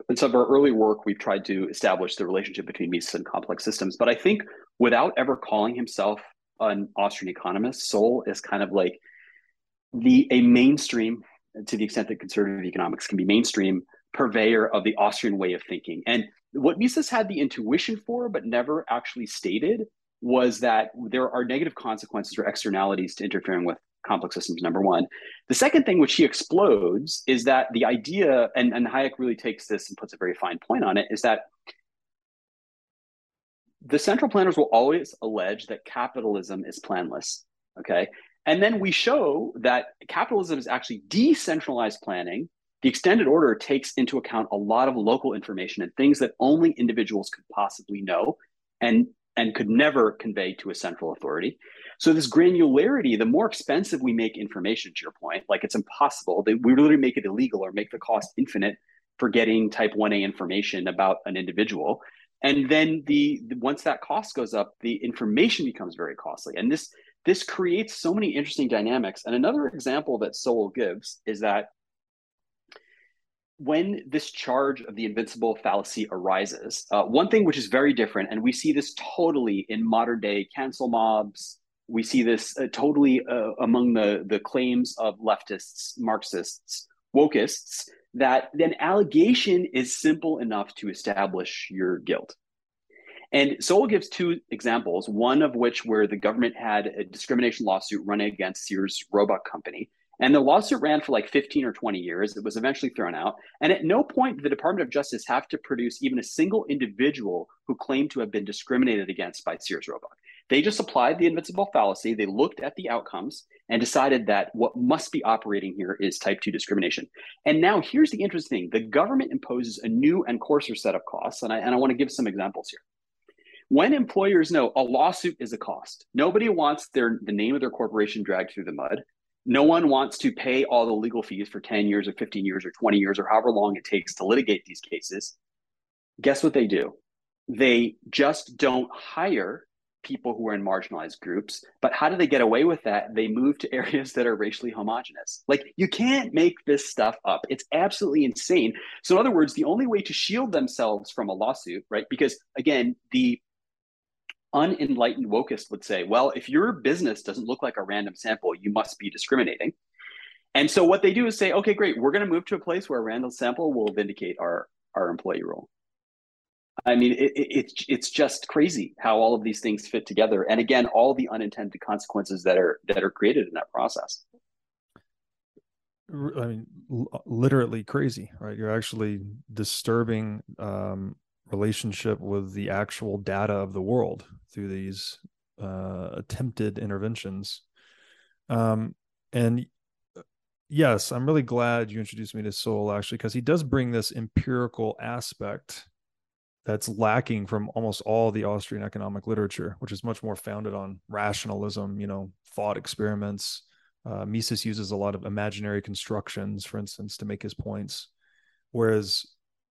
in some of our early work, we've tried to establish the relationship between Mises and complex systems. But I think without ever calling himself an Austrian economist, Sowell is kind of like the a mainstream, to the extent that conservative economics can be mainstream, purveyor of the Austrian way of thinking. And what Mises had the intuition for, but never actually stated, was that there are negative consequences or externalities to interfering with complex systems, number one. The second thing, which he explodes, is that the idea, and, and Hayek really takes this and puts a very fine point on it, is that the central planners will always allege that capitalism is planless. Okay. And then we show that capitalism is actually decentralized planning. The extended order takes into account a lot of local information and things that only individuals could possibly know and, and could never convey to a central authority. So this granularity, the more expensive we make information, to your point, like it's impossible. that we literally make it illegal or make the cost infinite for getting type 1A information about an individual. And then the, the once that cost goes up, the information becomes very costly. And this this creates so many interesting dynamics. And another example that Sowell gives is that when this charge of the invincible fallacy arises, uh, one thing which is very different, and we see this totally in modern day cancel mobs, we see this uh, totally uh, among the, the claims of leftists, Marxists, wokeists, that an allegation is simple enough to establish your guilt. And Sowell gives two examples, one of which where the government had a discrimination lawsuit running against Sears Roebuck Company. And the lawsuit ran for like 15 or 20 years. It was eventually thrown out. And at no point did the Department of Justice have to produce even a single individual who claimed to have been discriminated against by Sears Roebuck. They just applied the invincible fallacy. They looked at the outcomes and decided that what must be operating here is type 2 discrimination. And now here's the interesting thing the government imposes a new and coarser set of costs. And I, and I want to give some examples here when employers know a lawsuit is a cost, nobody wants their the name of their corporation dragged through the mud. No one wants to pay all the legal fees for 10 years or 15 years or 20 years or however long it takes to litigate these cases. Guess what they do? They just don't hire people who are in marginalized groups. But how do they get away with that? They move to <laughs> areas that are racially homogenous. Like you can't make this stuff up. It's absolutely insane. So, in other words, the only way to shield themselves from a lawsuit, right? Because again, the unenlightened wokist would say, well, if your business doesn't look like a random sample, you must be discriminating. And so what they do is say, okay, great, we're going to move to a place where a random sample will vindicate our, our employee role. I mean, it, it, it's it's just crazy how all of these things fit together, and again, all the unintended consequences that are that are created in that process. I mean, literally crazy, right? You're actually disturbing um, relationship with the actual data of the world through these uh, attempted interventions. Um, and uh, yes, I'm really glad you introduced me to Sowell actually, because he does bring this empirical aspect that's lacking from almost all the Austrian economic literature, which is much more founded on rationalism, you know, thought experiments. Uh, Mises uses a lot of imaginary constructions, for instance, to make his points. Whereas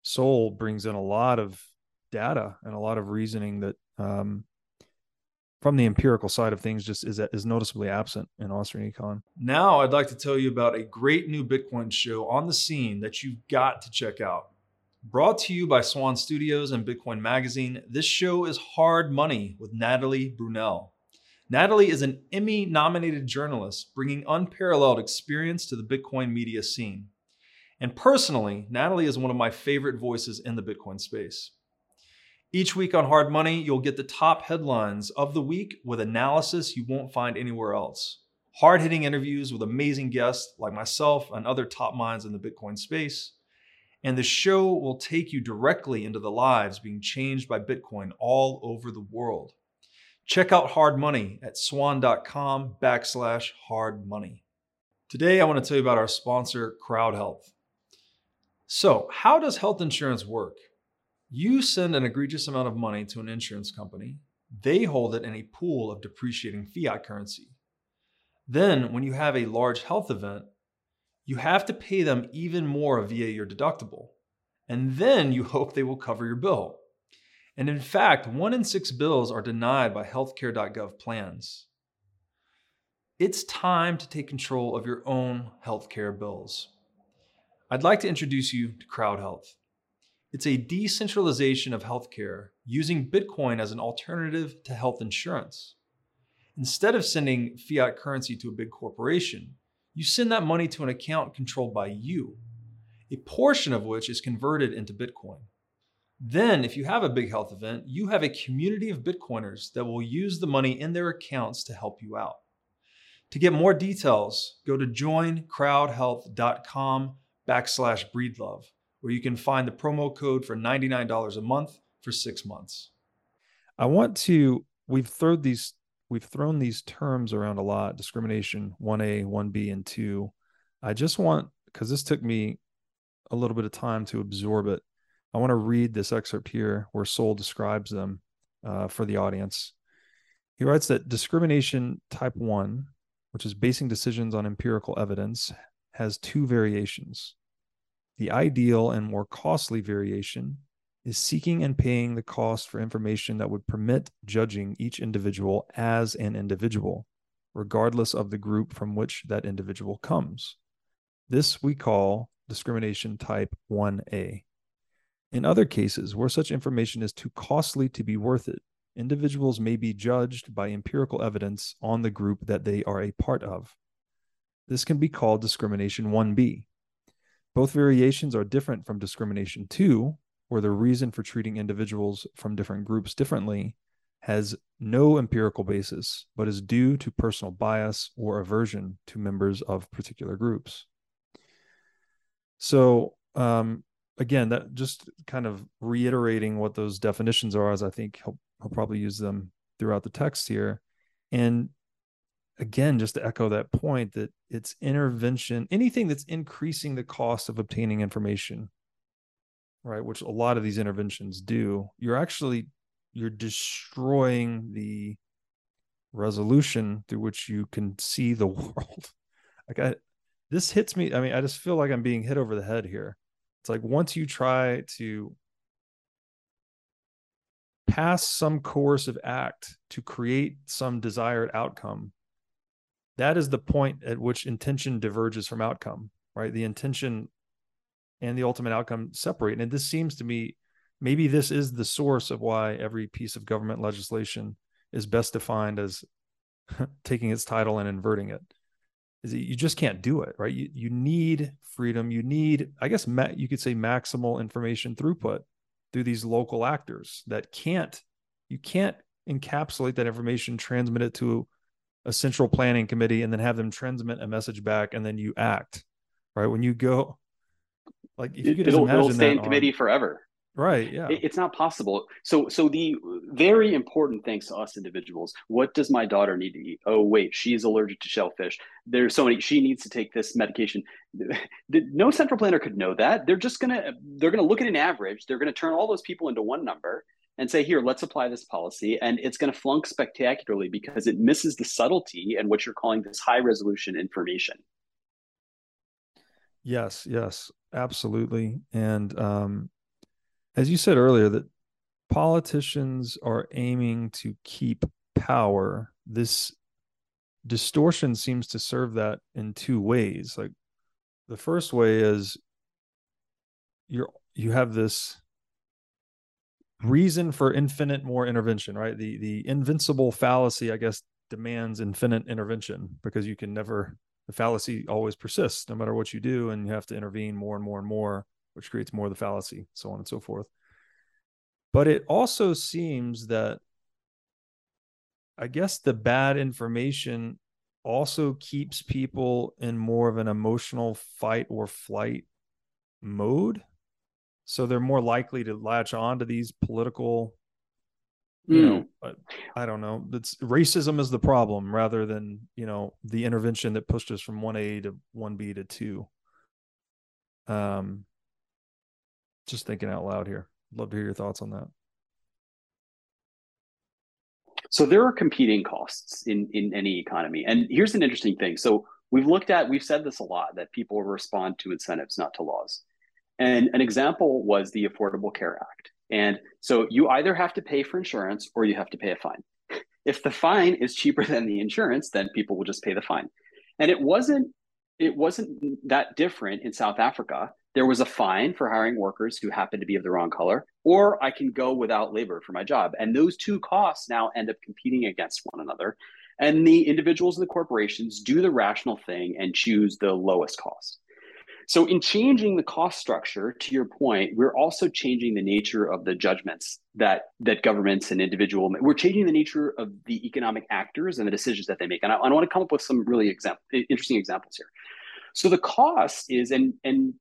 Sowell brings in a lot of data and a lot of reasoning that um, from the empirical side of things just is is noticeably absent in Austrian econ. Now I'd like to tell you about a great new Bitcoin show on the scene that you've got to check out. Brought to you by Swan Studios and Bitcoin Magazine, this show is Hard Money with Natalie Brunell. Natalie is an Emmy nominated journalist bringing unparalleled experience to the Bitcoin media scene. And personally, Natalie is one of my favorite voices in the Bitcoin space. Each week on Hard Money, you'll get the top headlines of the week with analysis you won't find anywhere else. Hard hitting interviews with amazing guests like myself and other top minds in the Bitcoin space. And the show will take you directly into the lives being changed by Bitcoin all over the world. Check out Hard Money at swan.com backslash hard money. Today, I want to tell you about our sponsor, Crowd Health. So, how does health insurance work? You send an egregious amount of money to an insurance company, they hold it in a pool of depreciating fiat currency. Then, when you have a large health event, you have to pay them even more via your deductible. And then you hope they will cover your bill. And in fact, one in six bills are denied by healthcare.gov plans. It's time to take control of your own healthcare bills. I'd like to introduce you to Crowd Health. It's a decentralization of healthcare using Bitcoin as an alternative to health insurance. Instead of sending fiat currency to a big corporation, you send that money to an account controlled by you, a portion of which is converted into Bitcoin. Then, if you have a big health event, you have a community of Bitcoiners that will use the money in their accounts to help you out. To get more details, go to joincrowdhealth.com backslash breedlove, where you can find the promo code for $99 a month for six months. I want to, we've thrown these, we've thrown these terms around a lot, discrimination 1A, 1B, and 2. I just want, because this took me a little bit of time to absorb it. I want to read this excerpt here where Sowell describes them uh, for the audience. He writes that discrimination type 1 which is basing decisions on empirical evidence, has two variations. The ideal and more costly variation is seeking and paying the cost for information that would permit judging each individual as an individual, regardless of the group from which that individual comes. This we call discrimination type 1A. In other cases, where such information is too costly to be worth it, individuals may be judged by empirical evidence on the group that they are a part of. This can be called discrimination 1B. Both variations are different from discrimination 2, where the reason for treating individuals from different groups differently has no empirical basis, but is due to personal bias or aversion to members of particular groups. So, um, again, that just kind of reiterating what those definitions are, as I think help I'll probably use them throughout the text here. And again, just to echo that point that it's intervention, anything that's increasing the cost of obtaining information, right? Which a lot of these interventions do, you're actually you're destroying the resolution through which you can see the <laughs> world. like I this hits me. I mean, I just feel like I'm being hit over the head here. It's like once you try to pass some coercive act to create some desired outcome, that is the point at which intention diverges from outcome, right? The intention and the ultimate outcome separate. And this seems to me, maybe this is the source of why every piece of government legislation is best defined as <laughs> taking its title and inverting it. Is that you just can't do it, right? You you need freedom. You need, I guess, ma- you could say maximal information throughput through these local actors that can't you can't encapsulate that information transmit it to a central planning committee and then have them transmit a message back and then you act right? When you go like if you could it'll, imagine it'll stay in on, committee forever. Right yeah. It, it's not possible. So so the very important things to us individuals what does my daughter need to eat? Oh wait she's allergic to shellfish. There's so many she needs to take this medication. <laughs> No central planner could know that. They're just gonna they're gonna look at an average. They're gonna turn all those people into one number and say here let's apply this policy and it's going to flunk spectacularly because it misses the subtlety and what you're calling this high resolution information yes yes absolutely and um as you said earlier, that politicians are aiming to keep power. This distortion seems to serve that in two ways. Like the first way is you're you have this reason for infinite more intervention, right? The the invincible fallacy, I guess, demands infinite intervention because you can never the fallacy always persists no matter what you do, and you have to intervene more and more and more which creates more of the fallacy, so on and so forth. But it also seems that I guess the bad information also keeps people in more of an emotional fight or flight mode. So they're more likely to latch on to these political, you mm. know, hmm. I don't know. That's racism is the problem rather than, you know, the intervention that pushed us from 1A to 1B to 2. Um, just thinking out loud here. Love to hear your thoughts on that. So there are competing costs in in any economy, and here's an interesting thing. So we've looked at, we've said this a lot that people respond to incentives, not to laws. And an example was the Affordable Care Act. And so you either have to pay for insurance or you have to pay a fine. <laughs> If the fine is cheaper than the insurance, then people will just pay the fine. And it wasn't it wasn't that different in South Africa there was a fine for hiring workers who happened to be of the wrong color, or I can go without labor for my job. And those two costs now end up competing against one another. And the individuals and the corporations do the rational thing and choose the lowest cost. So, in changing the cost structure, to your point, we're also changing the nature of the judgments that that governments and individual. We're changing the nature of the economic actors and the decisions that they make. And I, I want to come up with some really example, interesting examples here. So, the cost is, and and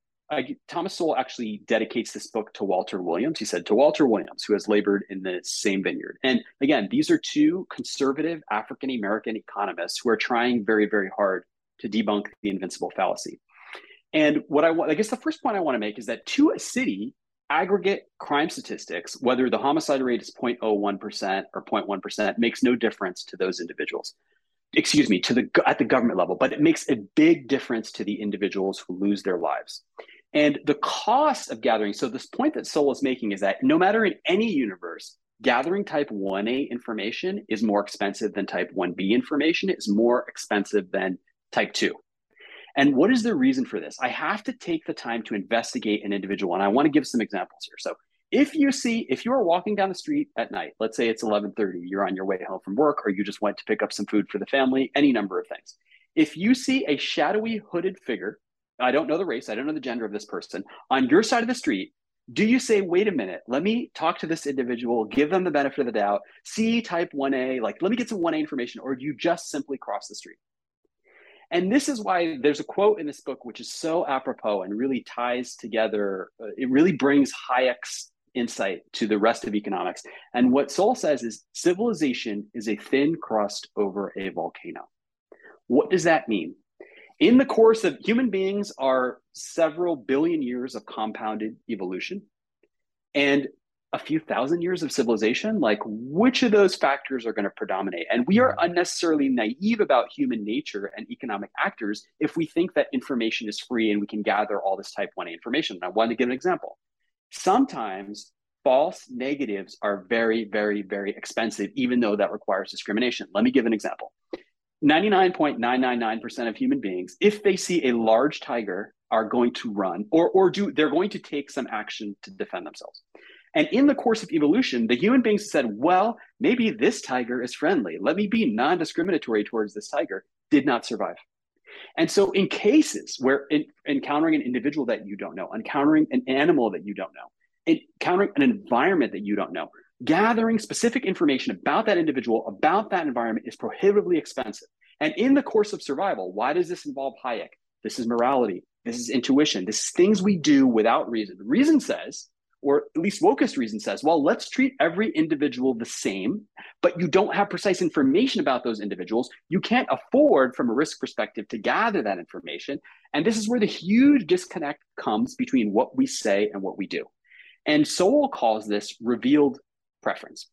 Thomas Sowell actually dedicates this book to Walter Williams. He said to Walter Williams, who has labored in the same vineyard. And again, these are two conservative African American economists who are trying very, very hard to debunk the invincible fallacy. And what I want, I guess the first point I want to make is that to a city, aggregate crime statistics, whether the homicide rate is 0.01% or 0.1%, makes no difference to those individuals. Excuse me, to the at the government level, but it makes a big difference to the individuals who lose their lives. And the cost of gathering, so this point that Sowell is making is that no matter in any universe, gathering type 1A information is more expensive than type 1B information, is more expensive than type 2. And what is the reason for this? I have to take the time to investigate an individual. And I want to give some examples here. So if you see, if you are walking down the street at night, let's say it's 1130, you're on your way home from work, or you just went to pick up some food for the family, any number of things. If you see a shadowy hooded figure, I don't know the race, I don't know the gender of this person, on your side of the street, do you say, wait a minute, let me talk to this individual, give them the benefit of the doubt, see type 1A, like let me get some 1A information, or do you just simply cross the street? And this is why there's a quote in this book which is so apropos and really ties together, uh, it really brings Hayek's insight to the rest of economics. And what Sowell says is civilization is a thin crust over a volcano. What does that mean? In the course of human beings are several billion years of compounded evolution. And a few thousand years of civilization, like which of those factors are going to predominate? And we are mm-hmm. unnecessarily naive about human nature and economic actors if we think that information is free and we can gather all this type 1A information. And I want to give an example. Sometimes false negatives are very, very, very expensive, even though that requires discrimination. Let me give an example. 99.999% of human beings, if they see a large tiger, are going to run or, or do they're going to take some action to defend themselves. And in the course of evolution, the human beings said, well, maybe this tiger is friendly. Let me be non discriminatory towards this tiger, did not survive. And so, in cases where in, encountering an individual that you don't know, encountering an animal that you don't know, encountering an environment that you don't know, gathering specific information about that individual, about that environment is prohibitively expensive. And in the course of survival, why does this involve Hayek? This is morality. This is intuition. This is things we do without reason. Reason says or at least wokest reason says, well, let's treat every individual the same, but you don't have precise information about those individuals. You can't afford, from a risk perspective, to gather that information. And this is where the huge disconnect comes between what we say and what we do. And Sowell calls this revealed preference.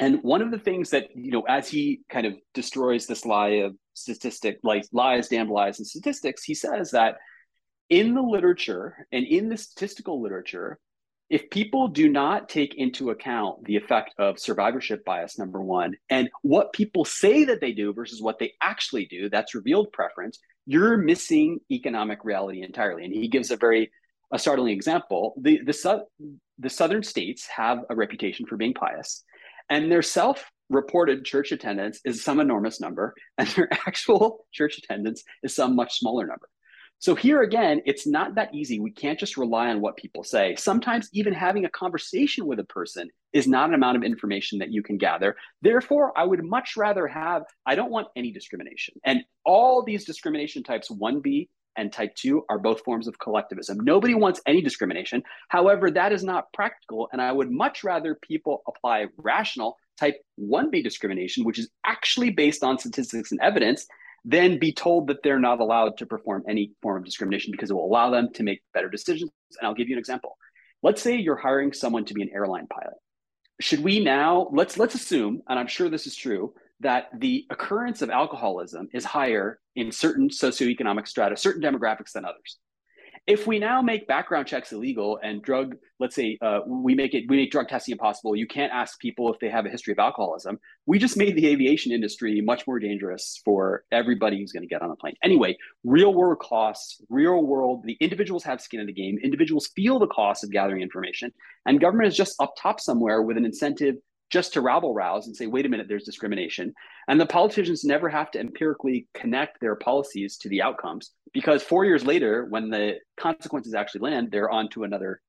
And one of the things that, you know, as he kind of destroys this lie of statistic, like lies, damned lies, and statistics, he says that in the literature and in the statistical literature, if people do not take into account the effect of survivorship bias, number one, and what people say that they do versus what they actually do, that's revealed preference, you're missing economic reality entirely. And he gives a very a startling example. The, the, the southern states have a reputation for being pious, and their self reported church attendance is some enormous number, and their <laughs> actual church attendance is some much smaller number. So here again, it's not that easy. We can't just rely on what people say. Sometimes even having a conversation with a person is not an amount of information that you can gather. Therefore, I would much rather have, I don't want any discrimination. And all these discrimination types 1B and type 2 are both forms of collectivism. Nobody wants any discrimination. However, that is not practical. And I would much rather people apply rational type 1B discrimination, which is actually based on statistics and evidence then be told that they're not allowed to perform any form of discrimination because it will allow them to make better decisions. And I'll give you an example. Let's say you're hiring someone to be an airline pilot. Should we now let's let's assume, and I'm sure this is true, that the occurrence of alcoholism is higher in certain socioeconomic strata, certain demographics than others if we now make background checks illegal and drug let's say uh, we make it we make drug testing impossible you can't ask people if they have a history of alcoholism. We just made the aviation industry much more dangerous for everybody who's going to get on a plane. Anyway real world costs real world the individuals have skin in the game individuals feel the cost of gathering information and government is just up top somewhere with an incentive just to rabble rouse and say, wait a minute, there's discrimination. And the politicians never have to empirically connect their policies to the outcomes because four years later, when the consequences actually land, they're on to another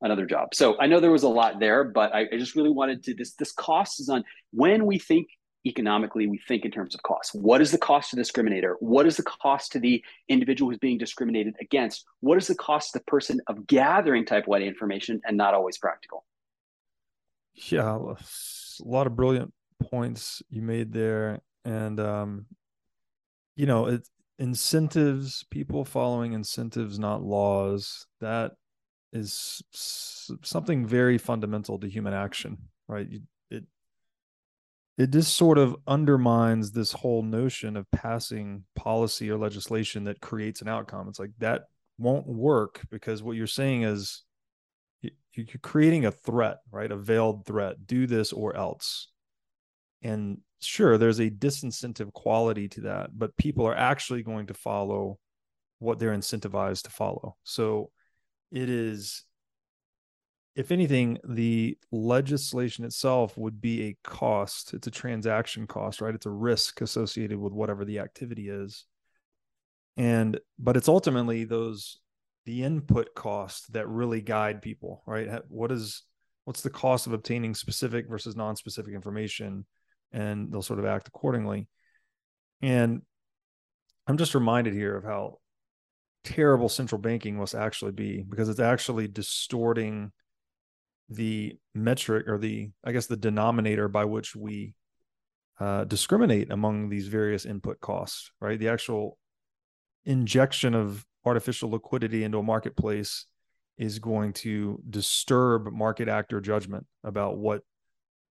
another job. So I know there was a lot there, but I, I just really wanted to this this cost is on when we think economically, we think in terms of cost. What is the cost to the discriminator? What is the cost to the individual who's being discriminated against? What is the cost to the person of gathering type 1 information and not always practical? Yeah, a lot of brilliant points you made there. And, um, you know, it, incentives, people following incentives, not laws, that is something very fundamental to human action, right? You, it it just sort of undermines this whole notion of passing policy or legislation that creates an outcome. It's like that won't work because what you're saying is you're creating a threat, right? A veiled threat. Do this or else. And sure, there's a disincentive quality to that, but people are actually going to follow what they're incentivized to follow. So it is, if anything, the legislation itself would be a cost. It's a transaction cost, right? It's a risk associated with whatever the activity is. And, but it's ultimately those the input costs that really guide people, right? What is what's the cost of obtaining specific versus non-specific information, and they'll sort of act accordingly. And I'm just reminded here of how terrible central banking must actually be because it's actually distorting the metric or the I guess the denominator by which we uh, discriminate among these various input costs, right? The actual injection of artificial liquidity into a marketplace is going to disturb market actor judgment about what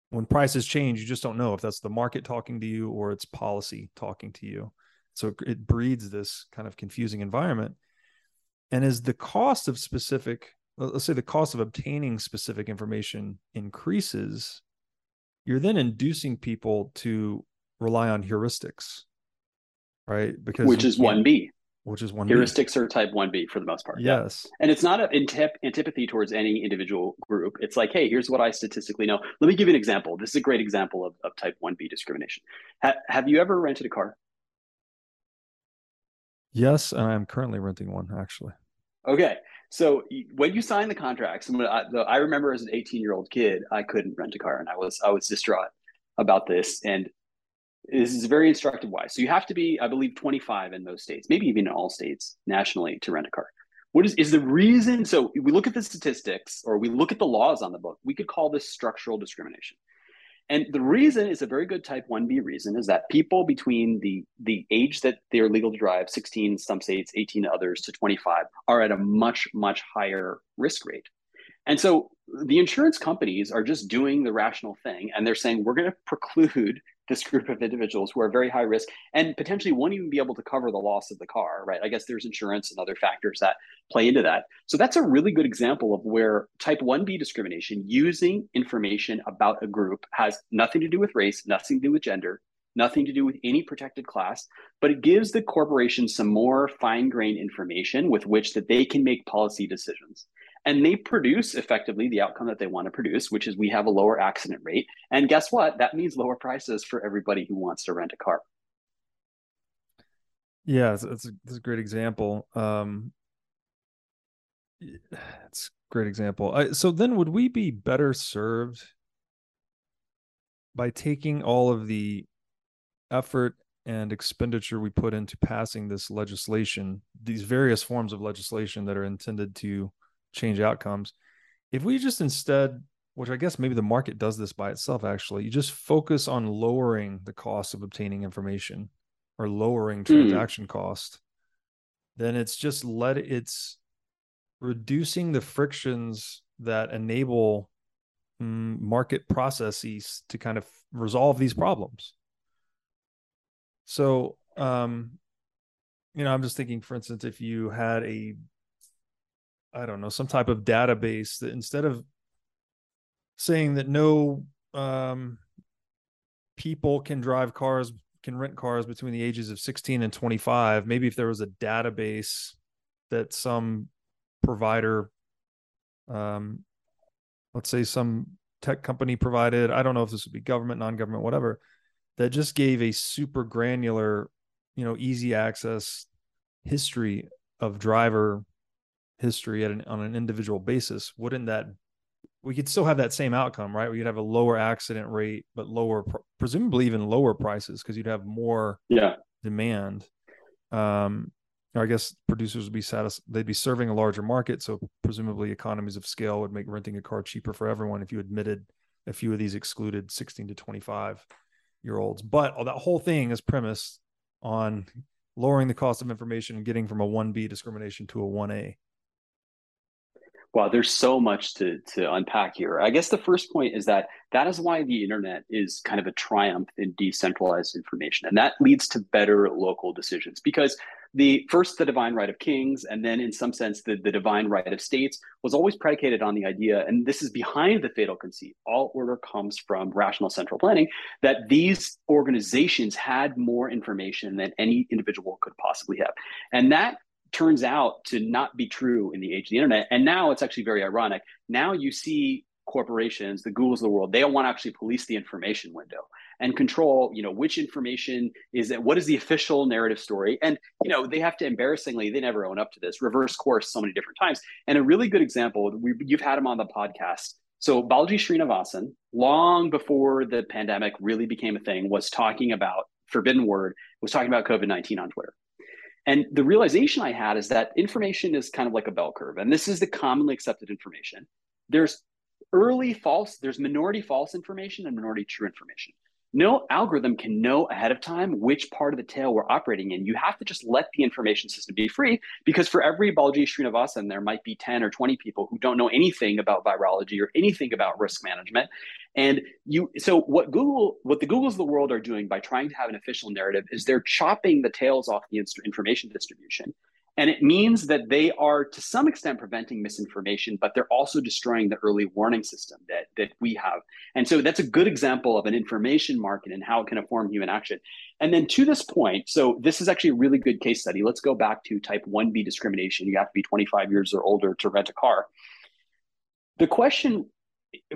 when prices change you just don't know if that's the market talking to you or it's policy talking to you. So it breeds this kind of confusing environment. And as the cost of specific let's say the cost of obtaining specific information increases you're then inducing people to rely on heuristics right? Because which is 1b which is one heuristics are type 1b for the most part. Yes. Yeah. and it's not an antip- antipathy towards any individual group. It's like hey here's what i statistically know. Let me give you an example. This is a great example of, of type 1b discrimination. Ha- have you ever rented a car? Yes and i'm currently renting one actually. Okay. So when you sign the contracts I, I remember as an 18 year old kid i couldn't rent a car and i was i was distraught about this and this is very instructive why So you have to be, I believe, 25 in most states, maybe even in all states nationally to rent a car. What is is the reason? So we look at the statistics or we look at the laws on the book. We could call this structural discrimination. And the reason is a very good type 1B reason is that people between the the age that they are legal to drive, 16 some states, 18 others to 25, are at a much, much higher risk rate. And so the insurance companies are just doing the rational thing and they're saying we're going to preclude <laughs> this group of individuals who are very high risk and potentially won't even be able to cover the loss of the car, right? I guess there's insurance and other factors that play into that. So that's a really good example of where type 1B discrimination using information about a group has nothing to do with race, nothing to do with gender, nothing to do with any protected class, but it gives the corporation some more fine grained information with which that they can make policy decisions and they produce effectively the outcome that they want to produce, which is we have a lower accident rate. And guess what? That means lower prices for everybody who wants to rent a car. Yeah, it's, a, it's a great example. Um, <sighs> it's a great example. I, so then, would we be better served by taking all of the effort and expenditure we put into passing this legislation, these various forms of legislation that are intended to change outcomes. If we just instead, which I guess maybe the market does this by itself, actually, you just focus on lowering the cost of obtaining information or lowering hmm. transaction mm. cost, then it's just let it's reducing the frictions that enable mm, market processes to kind of resolve these problems. So, um, you know, I'm just thinking, for instance, if you had a I don't know, some type of database that instead of saying that no um, people can drive cars, can rent cars between the ages of 16 and 25, maybe if there was a database that some provider, um, let's say some tech company provided. I don't know if this would be government, non-government, whatever, that just gave a super granular, you know, easy access history of driver history at an, on an individual basis. Wouldn't that we could still have that same outcome, right? We could have a lower accident rate, but lower, presumably even lower prices because you'd have more yeah. demand. Um, I guess producers would be satisfied. They'd be serving a larger market, so presumably economies of scale would make renting a car cheaper for everyone if you admitted a few of these excluded 16 to 25 year olds. But all that whole thing is premised on lowering the cost of information and getting from a 1B discrimination to a 1A. Wow, there's so much to to unpack here. I guess the first point is that that is why the internet is kind of a triumph in decentralized information, and that leads to better local decisions. Because the first, the divine right of kings, and then in some sense, the, the divine right of states was always predicated on the idea, and this is behind the fatal conceit. All order comes from rational central planning that these organizations had more information than any individual could possibly have, and that turns out to not be true in the age of the internet. And now it's actually very ironic. Now you see corporations, the Googles of the world, they want to actually police the information window and control, you know, which information is it, what is the official narrative story? And, you know, they have to embarrassingly, they never own up to this, reverse course so many different times. And a really good example, we, you've had him on the podcast. So Balaji Srinivasan, long before the pandemic really became a thing, was talking about forbidden word, was talking about COVID-19 on Twitter. And the realization I had is that information is kind of like a bell curve. And this is the commonly accepted information. There's early false, there's minority false information and minority true information. No algorithm can know ahead of time which part of the tail we're operating in. You have to just let the information system be free because for every Balaji Srinivasan, there might be 10 or 20 people who don't know anything about virology or anything about risk management. And you, so what Google, what the Googles of the world are doing by trying to have an official narrative is they're chopping the tails off the information distribution and it means that they are to some extent preventing misinformation, but they're also destroying the early warning system that, that we have. And so that's a good example of an information market and how it can inform human action. And then to this point, so this is actually a really good case study. Let's go back to type 1B discrimination. You have to be 25 years or older to rent a car. The question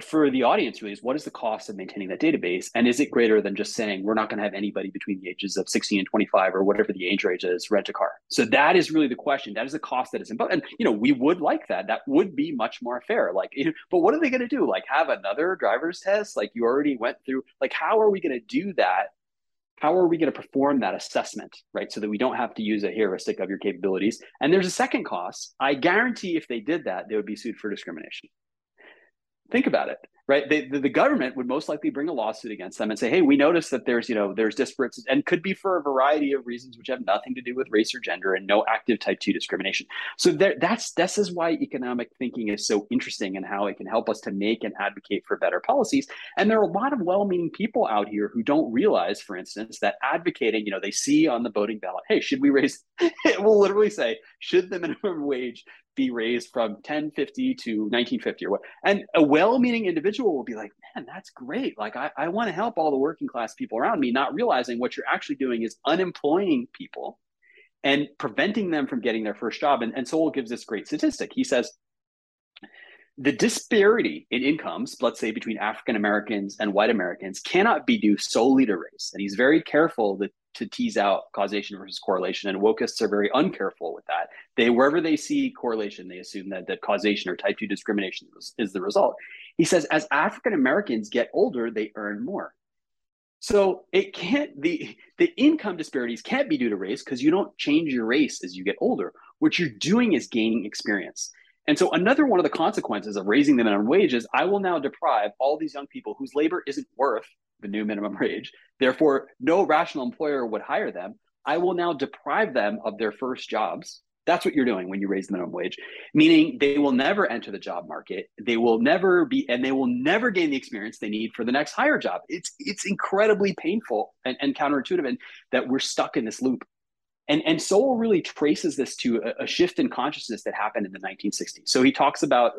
for the audience really is what is the cost of maintaining that database? And is it greater than just saying we're not going to have anybody between the ages of 16 and 25 or whatever the age range is rent a car? So that is really the question. That is the cost that is involved and you know we would like that. That would be much more fair. Like <laughs> but what are they going to do? Like have another driver's test? Like you already went through like how are we going to do that? How are we going to perform that assessment right? So that we don't have to use a heuristic of your capabilities. And there's a second cost. I guarantee if they did that they would be sued for discrimination think about it right? They, the, the, government would most likely bring a lawsuit against them and say hey we notice that there's you know there's disparate and could be for a variety of reasons which have nothing to do with race or gender and no active type 2 discrimination. So there, that's this is why economic thinking is so interesting and how it can help us to make and advocate for better policies. And there are a lot of well-meaning people out here who don't realize for instance that advocating you know they see on the voting ballot hey should we raise <laughs> it will literally say should the minimum wage be raised from 1050 to 1950 or what. And a well-meaning individual will be like, man, that's great. Like I, I want to help all the working class people around me, not realizing what you're actually doing is unemploying people and preventing them from getting their first job. And, and Sowell gives this great statistic. He says the disparity in incomes, let's say between African Americans and white Americans, cannot be due solely to race. And he's very careful that to tease out causation versus correlation. And wokeists are very uncareful with that. They wherever they see correlation, they assume that that causation or type two discrimination is, is the result. He says as African Americans get older, they earn more. So it can't the the income disparities can't be due to race because you don't change your race as you get older. What you're doing is gaining experience. And so another one of the consequences of raising the minimum wage is I will now deprive all these young people whose labor isn't worth the new minimum <laughs> wage. Therefore, no rational employer would hire them. I will now deprive them of their first jobs. That's what you're doing when you raise the minimum wage, meaning they will never enter the job market. They will never be, and they will never gain the experience they need for the next higher job. It's it's incredibly painful and, and counterintuitive, and that we're stuck in this loop. And and Sowell really traces this to a, a shift in consciousness that happened in the 1960s. So he talks about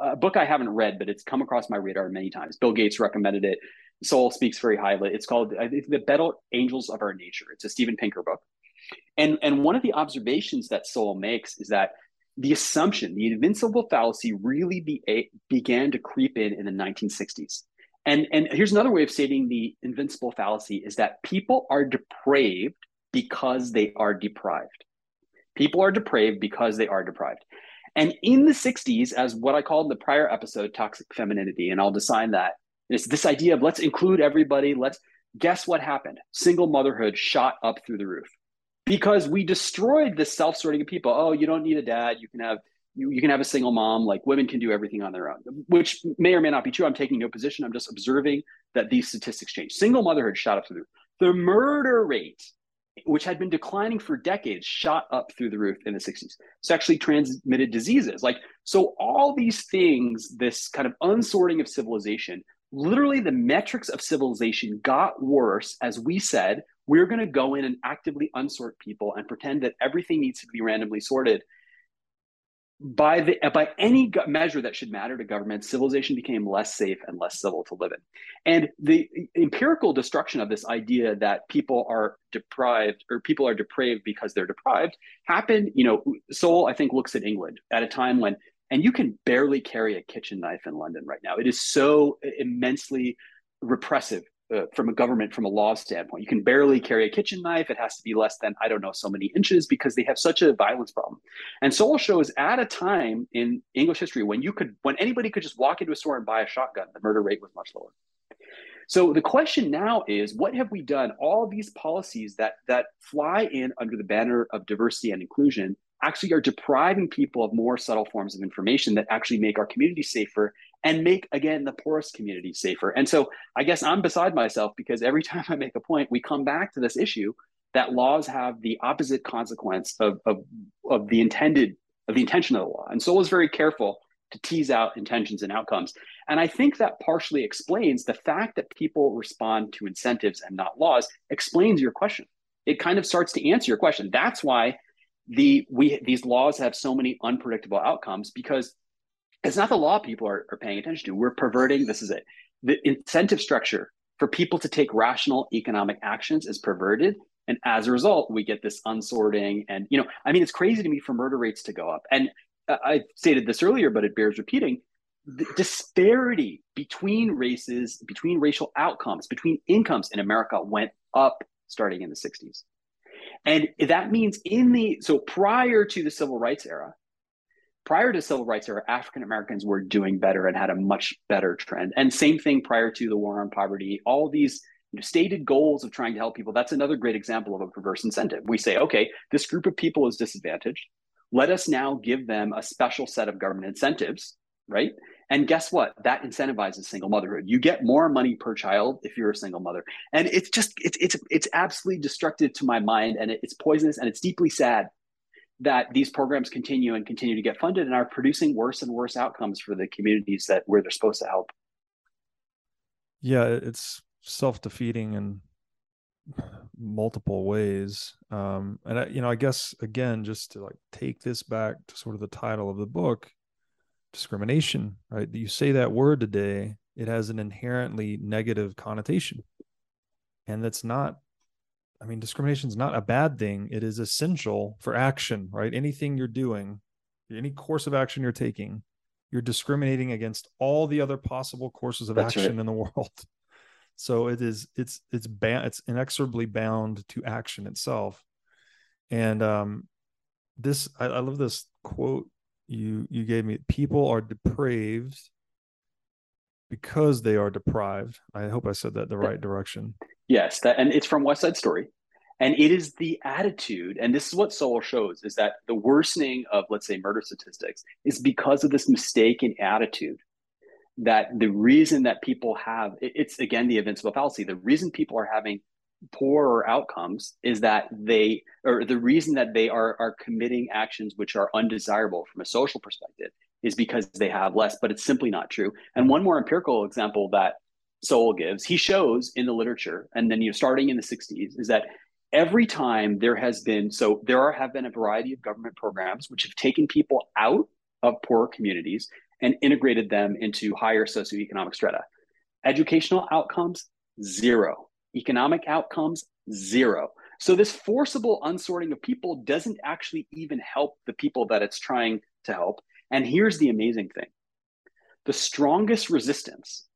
uh, a book I haven't read, but it's come across my radar many times. Bill Gates recommended it. Sowell speaks very highly. It's called The Better Angels of Our Nature. It's a Steven Pinker book. And, and one of the observations that Sowell makes is that the assumption, the invincible fallacy really be, eh, began to creep in in the 1960s. And, and here's another way of stating the invincible fallacy is that people are depraved because they are deprived. People are depraved because they are deprived. And in the 60s, as what I called in the prior episode, toxic femininity, and I'll design that, is this idea of let's include everybody. Let's guess what happened? Single motherhood shot up through the roof because we destroyed the self-sorting of people. Oh, you don't need a dad. You can have you, you can have a single mom. Like women can do everything on their own, which may or may not be true. I'm taking no position. I'm just observing that these statistics change. Single motherhood shot up through the roof. The murder rate which had been declining for decades, shot up through the roof in the 60s. Sexually transmitted diseases. Like, so all these things, this kind of unsorting of civilization, literally the metrics of civilization got worse as we said, we're going to go in and actively unsort people and pretend that everything needs to be randomly sorted by the by any measure that should matter to government, civilization became less safe and less civil to live in. And the empirical destruction of this idea that people are deprived or people are depraved because they're deprived happened. You know, Sowell I think looks at England at a time when, and you can barely carry a kitchen knife in London right now. It is so immensely repressive uh, from a government from a law standpoint. You can barely carry a kitchen knife. It has to be less than I don't know so many inches because they have such a violence problem. And Sowell Show is at a time in English history when you could when anybody could just walk into a store and buy a shotgun, the murder rate was much lower. So the question now is, what have we done? All these policies that that fly in under the banner of diversity and inclusion actually are depriving people of more subtle forms of information that actually make our community safer and make again the poorest community safer. And so I guess I'm beside myself because every <laughs> time I make a point, we come back to this issue that laws have the opposite consequence of, of, of the intended of the intention of the law. And Sowell is very careful to tease out intentions and outcomes. And I think that partially explains the fact that people respond to incentives and not laws explains your question. It kind of starts to answer your question. That's why the we these laws have so many unpredictable outcomes because it's not the law people are, are paying attention to. We're perverting, this is it. The incentive structure for people to take rational economic actions is perverted. And as a result, we get this unsorting. And, you know, I mean, it's crazy to me for murder rates to go up. And I stated this earlier, but it bears repeating. The disparity between races, between racial outcomes, between incomes in America went up starting in the 60s. And that means in the, so prior to the civil rights era, prior to civil rights era, African Americans were doing better and had a much better trend. And same thing prior to the war on poverty. All these you know, stated goals of trying to help people. That's another great example of a perverse incentive. We say, okay, this group of people is disadvantaged. Let us now give them a special set of government incentives, right? And guess what? That incentivizes single motherhood. You get more money per child if you're a single mother. And it's just it's it's it's absolutely destructive to my mind and it's poisonous and it's deeply sad that these programs continue and continue to get funded and are producing worse and worse outcomes for the communities that where they're supposed to help. Yeah, it's self-defeating in multiple ways. Um, and I, you know, I guess again, just to like take this back to sort of the title of the book, discrimination, right? You say that word today, it has an inherently negative connotation. And that's not I mean, discrimination is not a bad thing. It is essential for action, right? Anything you're doing, any course of action you're taking, you're discriminating against all the other possible courses of That's action right. in the world. <laughs> So it is, it's, it's bound, it's inexorably bound to action itself. And um, this, I, I love this quote you you gave me. People are depraved because they are deprived. I hope I said that the right direction. Yes, that and it's from West Side Story. And it is the attitude, and this is what Sowell shows, is that the worsening of, let's say, murder statistics is because of this mistaken attitude. That the reason that people have, it's again the invincible fallacy, the reason people are having poorer outcomes is that they, or the reason that they are, are committing actions which are undesirable from a social perspective is because they have less, but it's simply not true. And one more empirical example that Sowell gives, he shows in the literature, and then you know, starting in the 60s, is that every time there has been so there are have been a variety of government programs which have taken people out of poorer communities and integrated them into higher socioeconomic strata. Educational outcomes, zero. Economic outcomes, zero. So this forcible unsorting of people doesn't actually even help the people that it's trying to help. And here's the amazing thing. The strongest resistance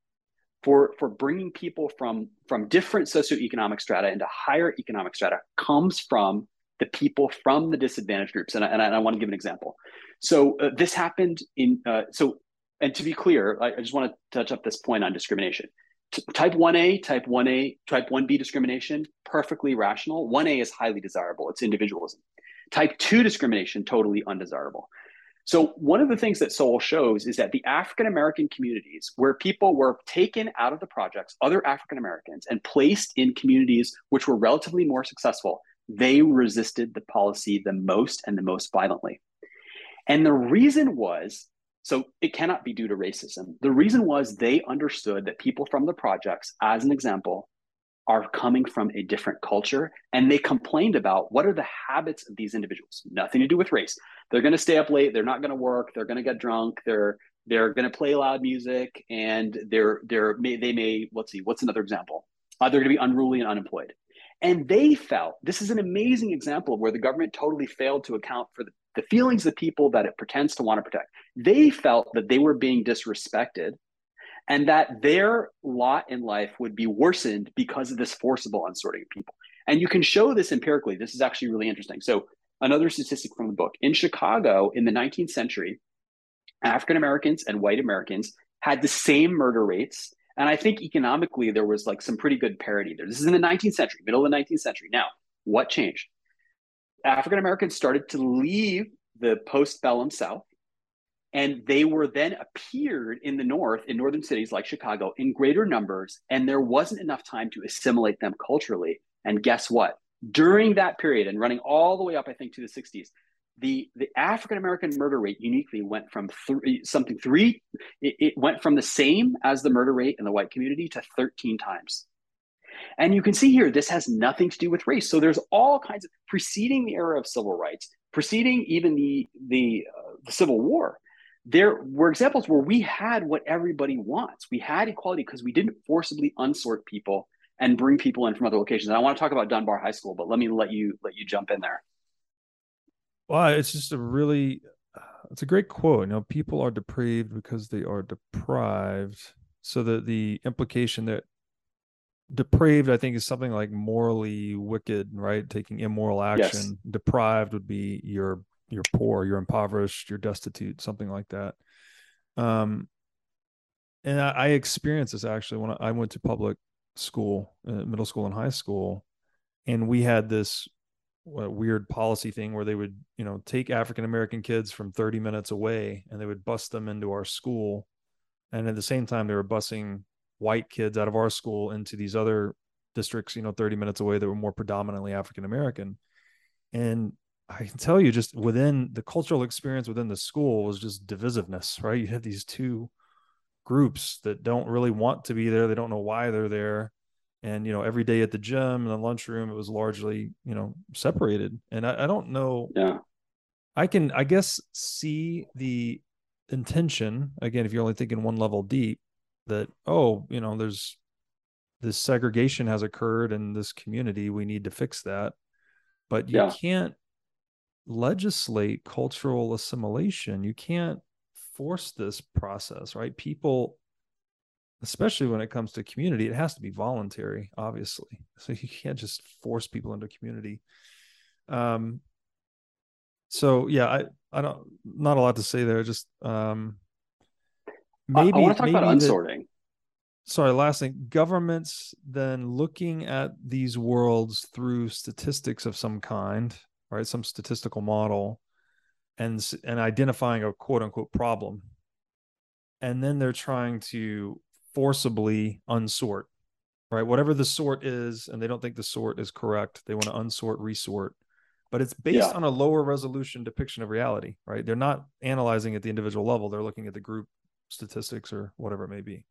for, for bringing people from, from different socioeconomic strata into higher economic strata comes from the people from the disadvantaged groups. And I, and I, want to give an example. So uh, this happened in, uh, so, and to be clear, I, I just want to touch up this point on discrimination type 1A, type 1A, type 1B discrimination, perfectly rational. 1A is highly desirable, it's individualism. Type 2 discrimination, totally undesirable. So, one of the things that Sowell shows is that the African American communities where people were taken out of the projects, other African Americans, and placed in communities which were relatively more successful, they resisted the policy the most and the most violently. And the reason was so it cannot be due to racism. The reason was they understood that people from the projects, as an example, are coming from a different culture and they complained about what are the habits of these individuals. Nothing to do with race. They're going to stay up late they're not going to work they're going to get drunk they're they're going to play loud music and they're they're may, they may let's see what's another example? Uh, they're going to be unruly and unemployed. And they felt this is an amazing example of where the government totally failed to account for the, the feelings of people that it pretends to want to protect. They felt that they were being disrespected and that their lot in life would be worsened because of this forcible unsorting of people. And you can show this empirically. This is actually really interesting. So, another statistic from the book in Chicago in the 19th century, African Americans and white Americans had the same murder rates and I think economically, there was like some pretty good parity there. This is in the 19th century, middle of the 19th century. Now, what changed? African Americans started to leave the postbellum South, and they were then appeared in the North, in northern cities like Chicago, in greater numbers, and there wasn't enough time to assimilate them culturally. And guess what? During that period, and running all the way up, I think, to the 60s, the the African American murder rate uniquely went from three something three it, it, went from the same as the murder rate in the white community to 13 times. And you can see here this has nothing to do with race. So there's all kinds of preceding the era of civil rights, preceding even the the, uh, the Civil War. There were examples where we had what everybody wants. We had equality because we didn't forcibly unsort people and bring people in from other locations. And I want to talk about Dunbar High School, but let me let you let you jump in there. Well, it's just a really, it's a great quote. You know, people are depraved because they are deprived. So the the implication that depraved, I think, is something like morally wicked, right? Taking immoral action. Yes. Deprived would be you're you're poor, you're impoverished, you're destitute, something like that. Um, and I, I experienced this actually when I went to public school, uh, middle school and high school, and we had this weird policy thing where they would you know take african american kids from 30 minutes away and they would bus them into our school and at the same time they were busing white kids out of our school into these other districts you know 30 minutes away that were more predominantly african american and i can tell you just within the cultural experience within the school was just divisiveness right? You have these two groups that don't really want to be there. They don't know why they're there. And you know every day at the gym and the lunchroom it was largely you know separated. And I, I don't know. Yeah. I can i guess see the intention again if you're only thinking one level deep that oh you know there's this segregation has occurred in this community we need to fix that. But you yeah. can't legislate cultural assimilation. You can't force this process right? People especially when it comes to community it has to be voluntary obviously. <laughs> So you can't just force people into community. Um so yeah i i don't not a lot to say there just um maybe i, I want to talk about unsorting the, sorry last thing governments then looking at these worlds through statistics of some kind right some statistical model and and identifying a quote unquote problem and then they're trying to forcibly unsort, right? Whatever the sort is, and they don't think the sort is correct, they want to unsort, resort. But it's based yeah. on a lower resolution depiction of reality, right? They're not analyzing at the individual level, they're looking at the group statistics or whatever it may be.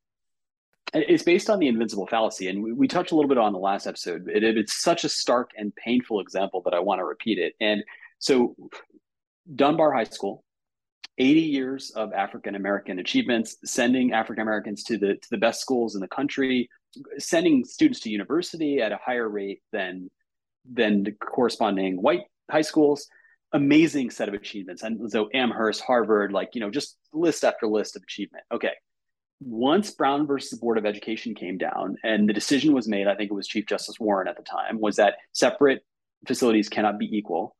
It's based on the invincible fallacy. And we, we touched a little bit on the last episode. It, it's such a stark and painful example that I want to repeat it. And so, Dunbar High School 80 years of African American achievements, sending African Americans to the to the best schools in the country, sending students to university at a higher rate than than the corresponding white high schools. Amazing set of achievements. And so Amherst, Harvard, like, you know, just list after list of achievement. Okay. Once Brown versus Board of Education came down and the decision was made, I think it was Chief Justice Warren at the time, was that separate facilities cannot be equal.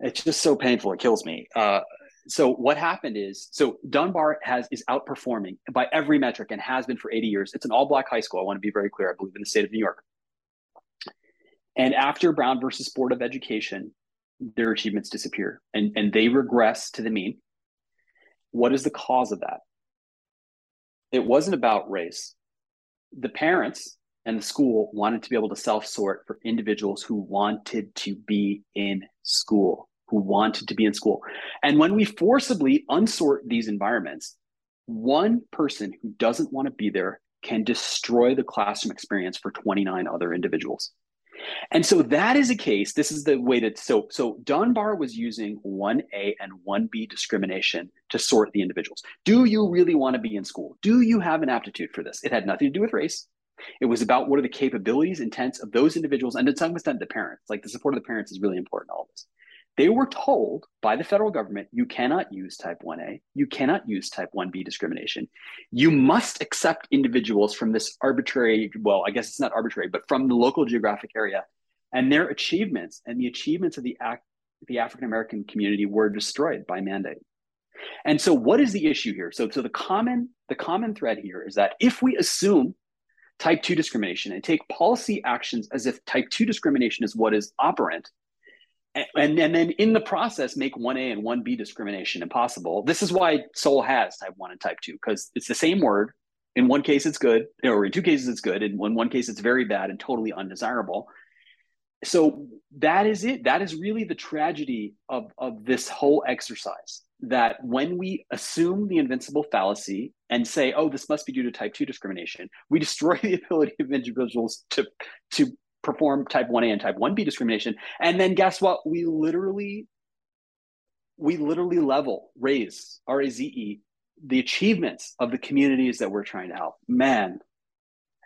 It's just so painful. It kills me. Uh, so what happened is so Dunbar has is outperforming by every metric and has been for 80 years. It's an all black high school. I want to be very clear. I believe in the state of New York. And after Brown versus Board of Education, their achievements disappear and, and they regress to the mean. What is the cause of that? It wasn't about race. The parents and the school wanted to be able to self sort for individuals who wanted to be in school who wanted to be in school. And when we forcibly unsort these environments, one person who doesn't want to be there can destroy the classroom experience for 29 other individuals. And so that is a case. This is the way that so so Dunbar was using 1A and 1B discrimination to sort the individuals. Do you really want to be in school? Do you have an aptitude for this? It had nothing to do with race. It was about what are the capabilities, intents of those individuals, and to some extent the parents. Like the support of the parents is really important in all this. They were told by the federal government you cannot use type 1A, you cannot use type 1B discrimination. You must accept individuals from this arbitrary, well, I guess it's not arbitrary, but from the local geographic area. And their achievements and the achievements of the, the African American community were destroyed by mandate. And so what is the issue here? So, so the common the common thread here is that if we assume type 2 discrimination and take policy actions as if type 2 discrimination is what is operant, and, and then in the process make 1a and 1b discrimination impossible. This is why Sowell has type 1 and type 2 because it's the same word. In one case it's good or in two cases it's good. And in one case it's very bad and totally undesirable. So that is it. That is really the tragedy of, of this whole exercise that when we assume the invincible fallacy and say oh this must be due to type 2 discrimination we destroy <laughs> the ability of individuals to to perform type 1A and type 1B discrimination. And then guess what? We literally we literally level, raise, R-A-Z-E, the achievements of the communities that we're trying to help. Man,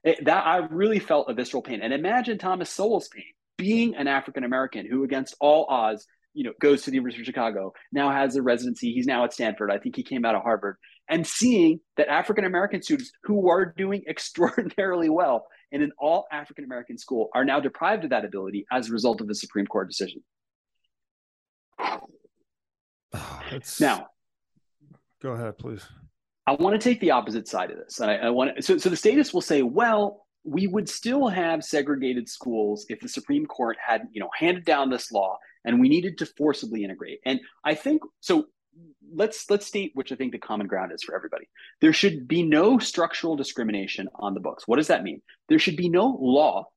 it, that I really felt a visceral pain. And imagine Thomas Sowell's pain, being an African American who, against all odds, you know, goes to the University of Chicago, now has a residency. He's now at Stanford. I think he came out of Harvard. And seeing that African American students who are doing <laughs> extraordinarily well in an all African American school are now deprived of that ability as a result of the Supreme Court decision. <sighs> Ah, it's... Now, go ahead, please. I want to take the opposite side of this. And I, I want to, so, so the statists will say, well, we would still have segregated schools if the Supreme Court had, you know, handed down this law and we needed to forcibly integrate. And I think so let's let's state which I think the common ground is for everybody. There should be no structural discrimination on the books. What does that mean? There should be no law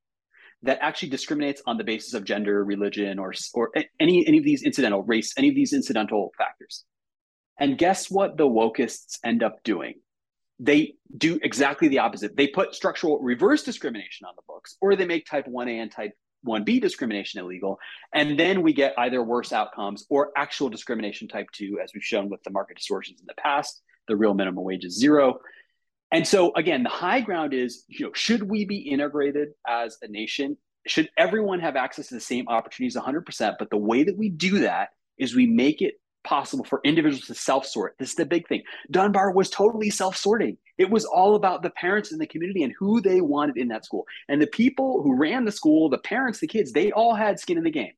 that actually discriminates on the basis of gender, religion, or or any any of these incidental race, any of these incidental factors. And guess what the wokeists end up doing? They do exactly the opposite. They put structural reverse discrimination on the books, or they make type 1A and type 1B discrimination illegal. And then we get either worse outcomes or actual discrimination type 2, as we've shown with the market distortions in the past. The real minimum wage is zero. And so, again, the high ground is you know, should we be integrated as a nation? Should everyone have access to the same opportunities 100%? But the way that we do that is we make it possible for individuals to self sort. This is the big thing. Dunbar was totally self sorting. It was all about the parents in the community and who they wanted in that school. And the people who ran the school, the parents, the kids, they all had skin in the game.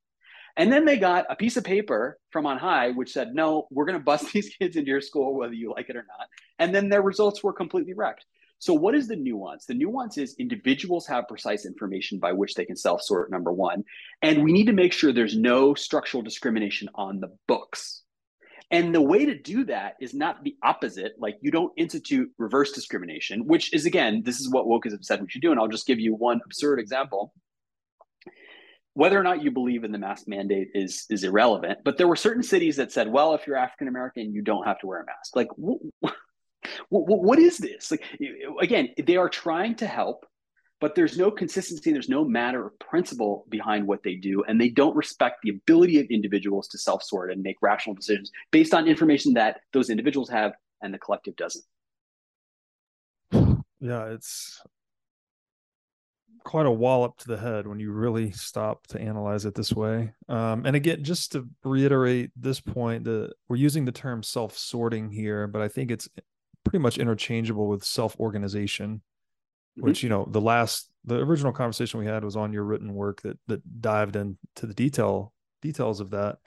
And then they got a piece of paper from on high which said, no, we're going to bust <laughs> these kids into your school, whether you like it or not. And then their results were completely wrecked. So, what is the nuance? The nuance is individuals have precise information by which they can self sort, number one. And we need to make sure there's no structural discrimination on the books. And the way to do that is not the opposite. Like you don't institute reverse discrimination, which is again, this is what woke have said we should do. And I'll just give you one absurd example. Whether or not you believe in the mask mandate is is irrelevant, but there were certain cities that said, "Well, if you're African American, you don't have to wear a mask." Like, wh- <laughs> wh- what is this? Like, again, they are trying to help, but there's no consistency, there's no matter of principle behind what they do, and they don't respect the ability of individuals to self sort and make rational decisions based on information that those individuals have and the collective doesn't. <sighs> Yeah, it's quite a wallop to the head when you really stop to analyze it this way. Um, and again, just to reiterate this point, the we're using the term self-sorting here, but I think it's pretty much interchangeable with self-organization, mm-hmm. which you know the last the original conversation we had was on your written work that that dived into the detail details of that.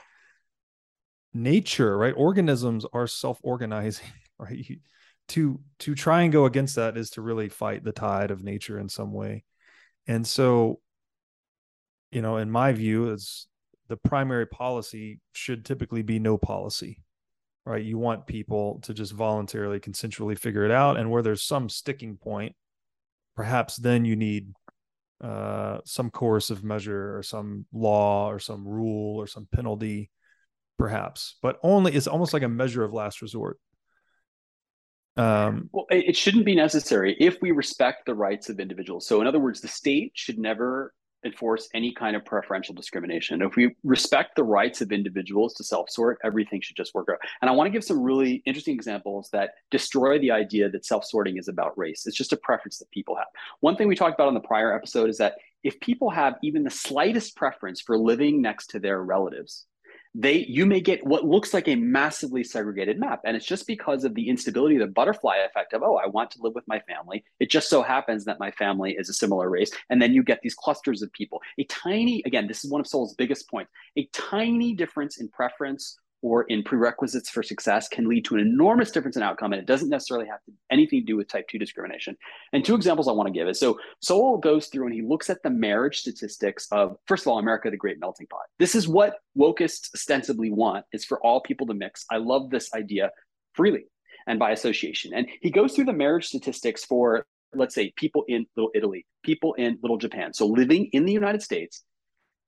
Nature, right? Organisms are self-organizing, <laughs> right? to to try and go against that is to really fight the tide of nature in some way and so you know in my view is the primary policy should typically be no policy right you want people to just voluntarily consensually figure it out and where there's some sticking point perhaps then you need uh, some coercive measure or some law or some rule or some penalty perhaps but only it's almost like a measure of last resort um, well, it shouldn't be necessary if we respect the rights of individuals. So, in other words, the state should never enforce any kind of preferential discrimination. If we respect the rights of individuals to self sort, everything should just work out. And I want to give some really interesting examples that destroy the idea that self sorting is about race. It's just a preference that people have. One thing we talked about on the prior episode is that if people have even the slightest preference for living next to their relatives, they you may get what looks like a massively segregated map and it's just because of the instability the butterfly effect of oh i want to live with my family. It just so happens that my family is a similar race and then you get these clusters of people. A tiny again this is one of Sowell's biggest points a tiny difference in preference or in prerequisites for success can lead to an enormous difference in outcome. And it doesn't necessarily have anything to do with type 2 discrimination. And two examples I want to give is so Sowell goes through and he looks at the marriage statistics of, first of all, America, the great melting pot. This is what wokeists ostensibly want is for all people to mix. I love this idea freely and by association. And he goes through the marriage statistics for, let's say, people in Little Italy, people in Little Japan. So living in the United States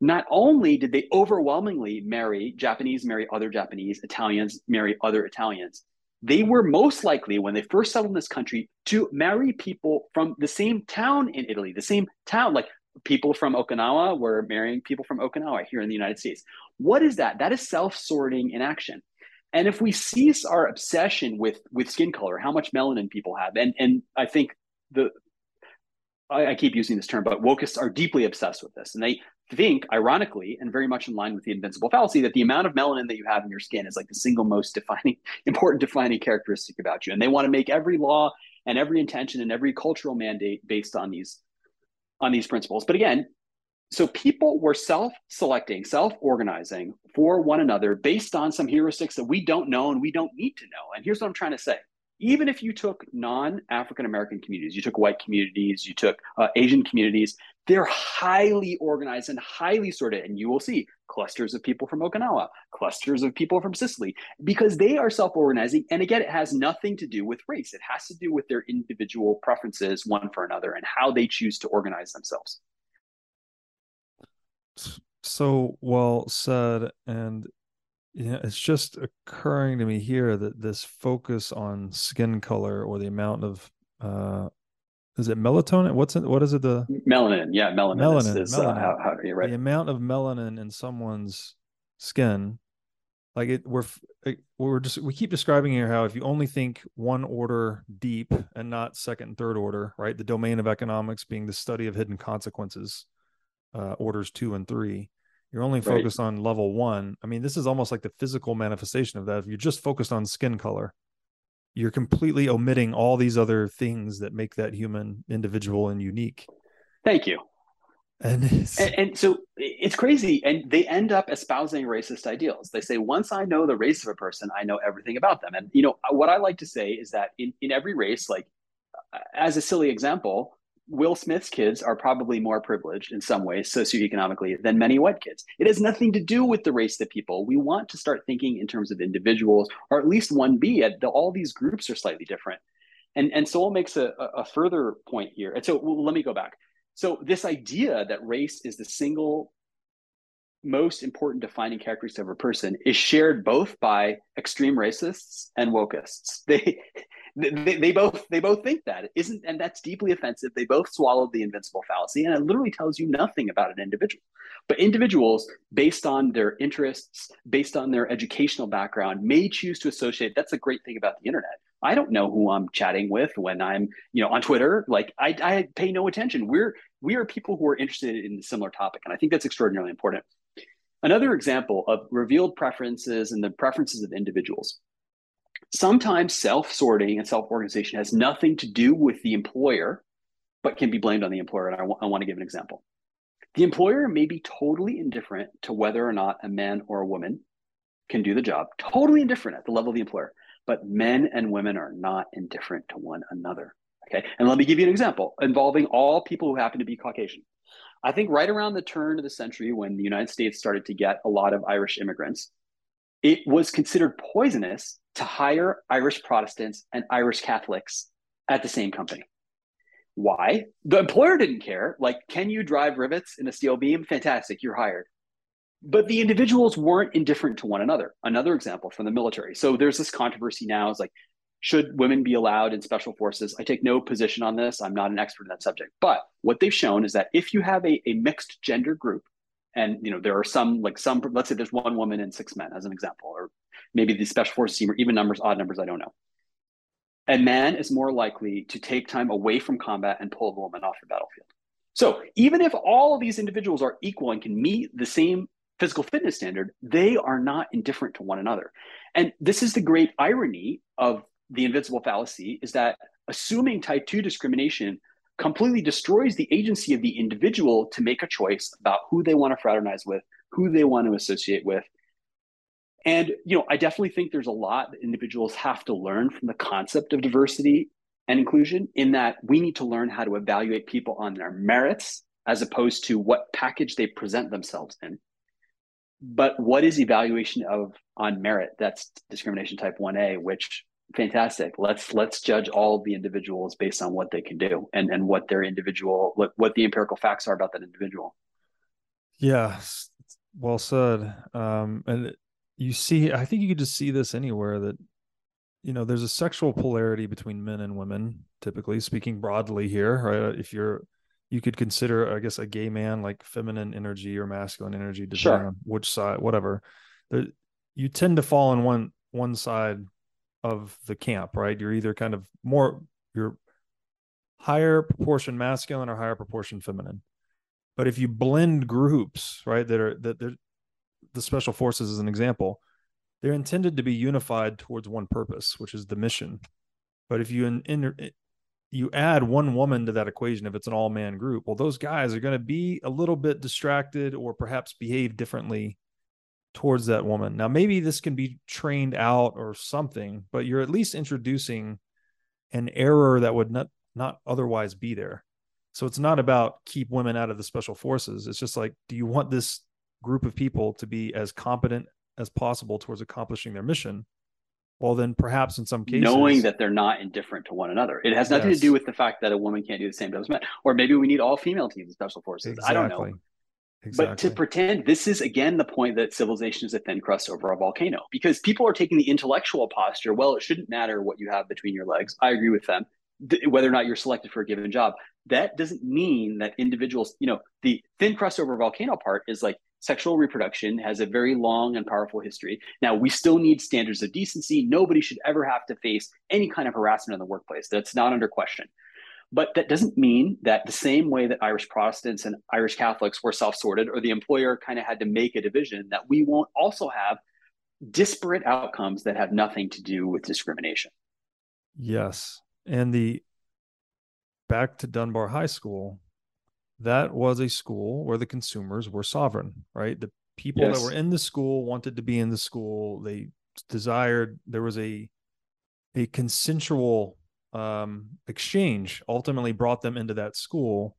not only did they overwhelmingly marry Japanese, marry other Japanese, Italians marry other Italians, they were most likely, when they first settled in this country, to marry people from the same town in Italy, the same town, like people from Okinawa were marrying people from Okinawa here in the United States. What is that? That is self sorting in action. And if we cease our obsession with with skin color, how much melanin people have, and and I think the I, keep using this term, but wokeists are deeply obsessed with this, and they think, ironically, and very much in line with the invincible fallacy, that the amount of melanin that you have in your skin is like the single most defining, <laughs> important defining characteristic about you. And they want to make every law and every intention and every cultural mandate based on these on these principles. But again, so people were self-selecting, self-organizing for one another based on some heuristics that we don't know and we don't need to know. And here's what I'm trying to say even if you took non-African American communities, you took white communities, you took uh, Asian communities, they're highly organized and highly sorted. And you will see clusters of people from Okinawa, clusters of people from Sicily, because they are self-organizing. And again, it has nothing to do with race. It has to do with their individual preferences, one for another, and how they choose to organize themselves. So well said. And yeah, it's just occurring to me here that this focus on skin color or the amount of uh is it melatonin? What's it? What is it? The melanin. Yeah, melanin. Melanin. Is, melanin. Uh, how, how, right. The amount of melanin in someone's skin, like it, we're we're just we keep describing here how if you only think one order deep and not second and third order, right? The domain of economics being the study of hidden consequences, uh, orders two and three you're only focused on level one. I mean, this is almost like the physical manifestation of that. If you're just focused on skin color, you're completely omitting all these other things that make that human individual and unique. Thank you. And, and, and, so it's crazy. And they end up espousing racist ideals. They say, once I know the race of a person, I know everything about them. And, you know, what I like to say is that in, in every race, like as a silly example, Will Smith's kids are probably more privileged in some ways socioeconomically than many white kids. It has nothing to do with the race of people. We want to start thinking in terms of individuals, or at least one B. All these groups are slightly different. And, and Sowell makes a, a further point here. And so well, let me go back. So this idea that race is the single most important defining characteristic of a person is shared both by extreme racists and wokeists. <laughs> They they, they both they both think that isn't and that's deeply offensive they both swallowed the invincible fallacy and it literally tells you nothing about an individual but individuals based on their interests based on their educational background may choose to associate that's a great thing about the internet I don't know who I'm chatting with when I'm, you know, on Twitter. Like I, I pay no attention. We're we are people who are interested in a similar topic, and I think that's extraordinarily important. Another example of revealed preferences and the preferences of individuals. Sometimes self-sorting and self-organization has nothing to do with the employer, but can be blamed on the employer. And I, w- I want to give an example. The employer may be totally indifferent to whether or not a man or a woman can do the job, totally indifferent at the level of the employer. But men and women are not indifferent to one another. Okay. And let me give you an example involving all people who happen to be Caucasian. I think right around the turn of the century, when the United States started to get a lot of Irish immigrants, it was considered poisonous to hire Irish Protestants and Irish Catholics at the same company. Why? The employer didn't care. Like, can you drive rivets in a steel beam? Fantastic, you're hired. But the individuals weren't indifferent to one another. Another example from the military. So there's this controversy now is like, should women be allowed in special forces? I take no position on this. I'm not an expert in that subject. But what they've shown is that if you have a, a mixed gender group, and you know there are some like some let's say there's one woman and six men as an example, or maybe the special forces team or even numbers, odd numbers, I don't know. A man is more likely to take time away from combat and pull the woman off the battlefield. So even if all of these individuals are equal and can meet the same physical fitness standard, they are not indifferent to one another. And this is the great irony of the invincible fallacy is that assuming type 2 discrimination completely destroys the agency of the individual to make a choice about who they want to fraternize with, who they want to associate with. And you know, I definitely think there's a lot that individuals have to learn from the concept of diversity and inclusion in that we need to learn how to evaluate people on their merits as opposed to what package they present themselves in. But what is evaluation of on merit? That's discrimination type 1A, which fantastic let's let's judge all the individuals based on what they can do and and what their individual what, what the empirical facts are about that individual yeah well said um and you see i think you could just see this anywhere that you know there's a sexual polarity between men and women typically speaking broadly here right if you're you could consider i guess a gay man like feminine energy or masculine energy depending sure. on which side whatever you tend to fall on one one side of the camp, right? You're either kind of more you're higher proportion masculine or higher proportion feminine. But if you blend groups, right, that are that they're the special forces as an example, they're intended to be unified towards one purpose, which is the mission. But if you in, in you add one woman to that equation, if it's an all man group, well, those guys are going to be a little bit distracted or perhaps behave differently towards that woman. Now, maybe this can be trained out or something, but you're at least introducing an error that would not not otherwise be there. So it's not about keep women out of the special forces. It's just like, do you want this group of people to be as competent as possible towards accomplishing their mission? Well, then perhaps in some cases, knowing that they're not indifferent to one another, it has nothing yes. to do with the fact that a woman can't do the same job as men, or maybe we need all female teams in special forces. Exactly. I don't know. Exactly. But to pretend this is again the point that civilization is a thin crust over a volcano because people are taking the intellectual posture. Well, it shouldn't matter what you have between your legs. I agree with them. whether or not you're selected for a given job, that doesn't mean that individuals, you know, the thin crust over volcano part is like sexual reproduction has a very long and powerful history. Now, we still need standards of decency. Nobody should ever have to face any kind of harassment in the workplace. That's not under question. But that doesn't mean that the same way that Irish Protestants and Irish Catholics were self sorted, or the employer kind of had to make a division, that we won't also have disparate outcomes that have nothing to do with discrimination. Yes. And the back to Dunbar High School, that was a school where the consumers were sovereign, right? The people yes. that were in the school wanted to be in the school. They desired, there was a a consensual um, exchange ultimately brought them into that school.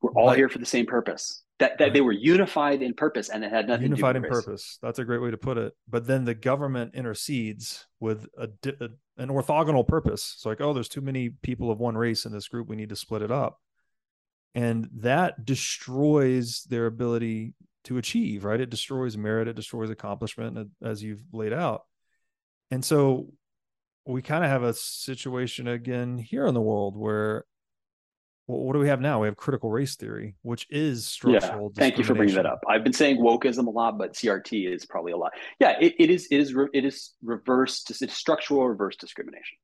We're all but, here for the same purpose. That, that they were unified in purpose and it had nothing unified in purpose. That's a great way to put it. But then the government intercedes with a, a an orthogonal purpose. It's like, oh, there's too many people of one race in this group. We need to split it up. And that destroys their ability to achieve, right? It destroys merit, it destroys accomplishment, as you've laid out. And so we kind of have a situation again here in the world where well, what do we have now? We have critical race theory, which is structural. Yeah. Thank you for bringing that up. I've been saying wokeism a lot, but CRT is probably a lot. Yeah, it, it is. It is. It is reverse. It's structural reverse discrimination,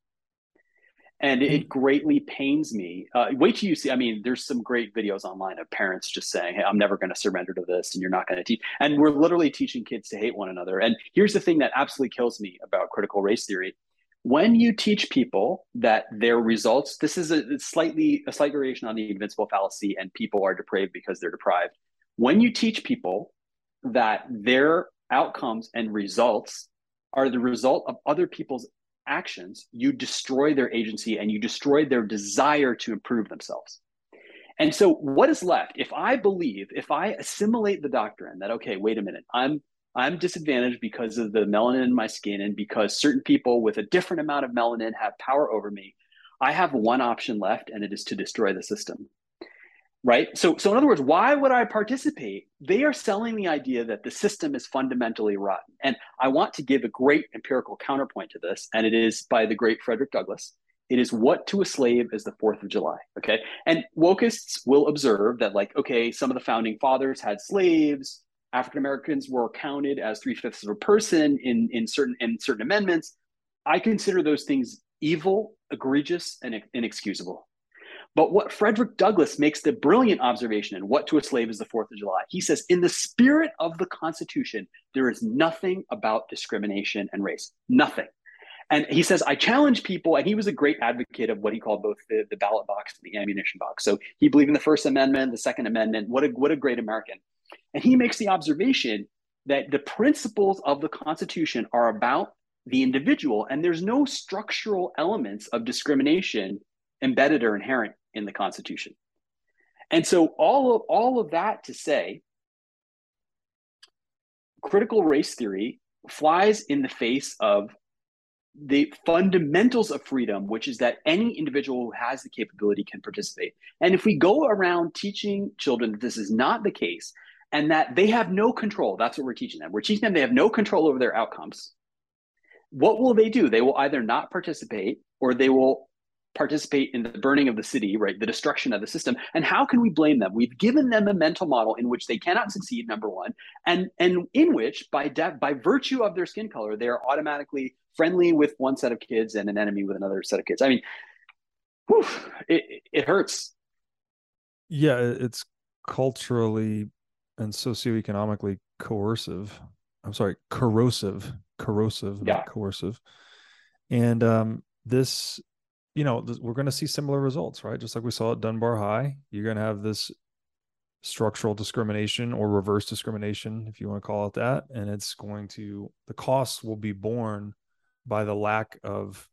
and it mm-hmm. greatly pains me. Uh, wait till you see. I mean, there's some great videos online of parents just saying, "Hey, I'm never going to surrender to this, and you're not going to teach." And we're literally teaching kids to hate one another. And here's the thing that absolutely kills me about critical race theory when you teach people that their results this is a slightly a slight variation on the invincible fallacy and people are depraved because they're deprived when you teach people that their outcomes and results are the result of other people's actions you destroy their agency and you destroy their desire to improve themselves and so what is left if i believe if i assimilate the doctrine that okay wait a minute i'm I'm disadvantaged because of the melanin in my skin and because certain people with a different amount of melanin have power over me. I have one option left, and it is to destroy the system. Right. So, so in other words, why would I participate? They are selling the idea that the system is fundamentally rotten. And I want to give a great empirical counterpoint to this, and it is by the great Frederick Douglass. It is what to a slave is the Fourth of July. Okay. And wokists will observe that, like, okay, some of the founding fathers had slaves, African Americans were counted as three fifths of a person in, in certain in certain amendments. I consider those things evil, egregious, and inexcusable. But what Frederick Douglass makes the brilliant observation in What to a Slave is the Fourth of July. He says, in the spirit of the Constitution, there is nothing about discrimination and race. Nothing. And he says, I challenge people, and he was a great advocate of what he called both the, the ballot box and the ammunition box. So he believed in the First Amendment, the Second Amendment. What a, what a great American. And he makes the observation that the principles of the Constitution are about the individual, and there's no structural elements of discrimination embedded or inherent in the Constitution. And so, all of, all of that to say, critical race theory flies in the face of the fundamentals of freedom, which is that any individual who has the capability can participate. And if we go around teaching children that this is not the case, and that they have no control. That's what we're teaching them. We're teaching them they have no control over their outcomes. What will they do? They will either not participate or they will participate in the burning of the city, right? The destruction of the system. And how can we blame them? We've given them a mental model in which they cannot succeed, number one, and and in which by de- by virtue of their skin color, they are automatically friendly with one set of kids and an enemy with another set of kids. I mean, whew, it, it hurts. Yeah, it's culturally and socioeconomically coercive. I'm sorry, corrosive, corrosive, yeah. not coercive. And um, this, you know, we're going to see similar results, right? Just like we saw at Dunbar High, you're going to have this structural discrimination or reverse discrimination, if you want to call it that. And it's going to, the costs will be borne by the lack of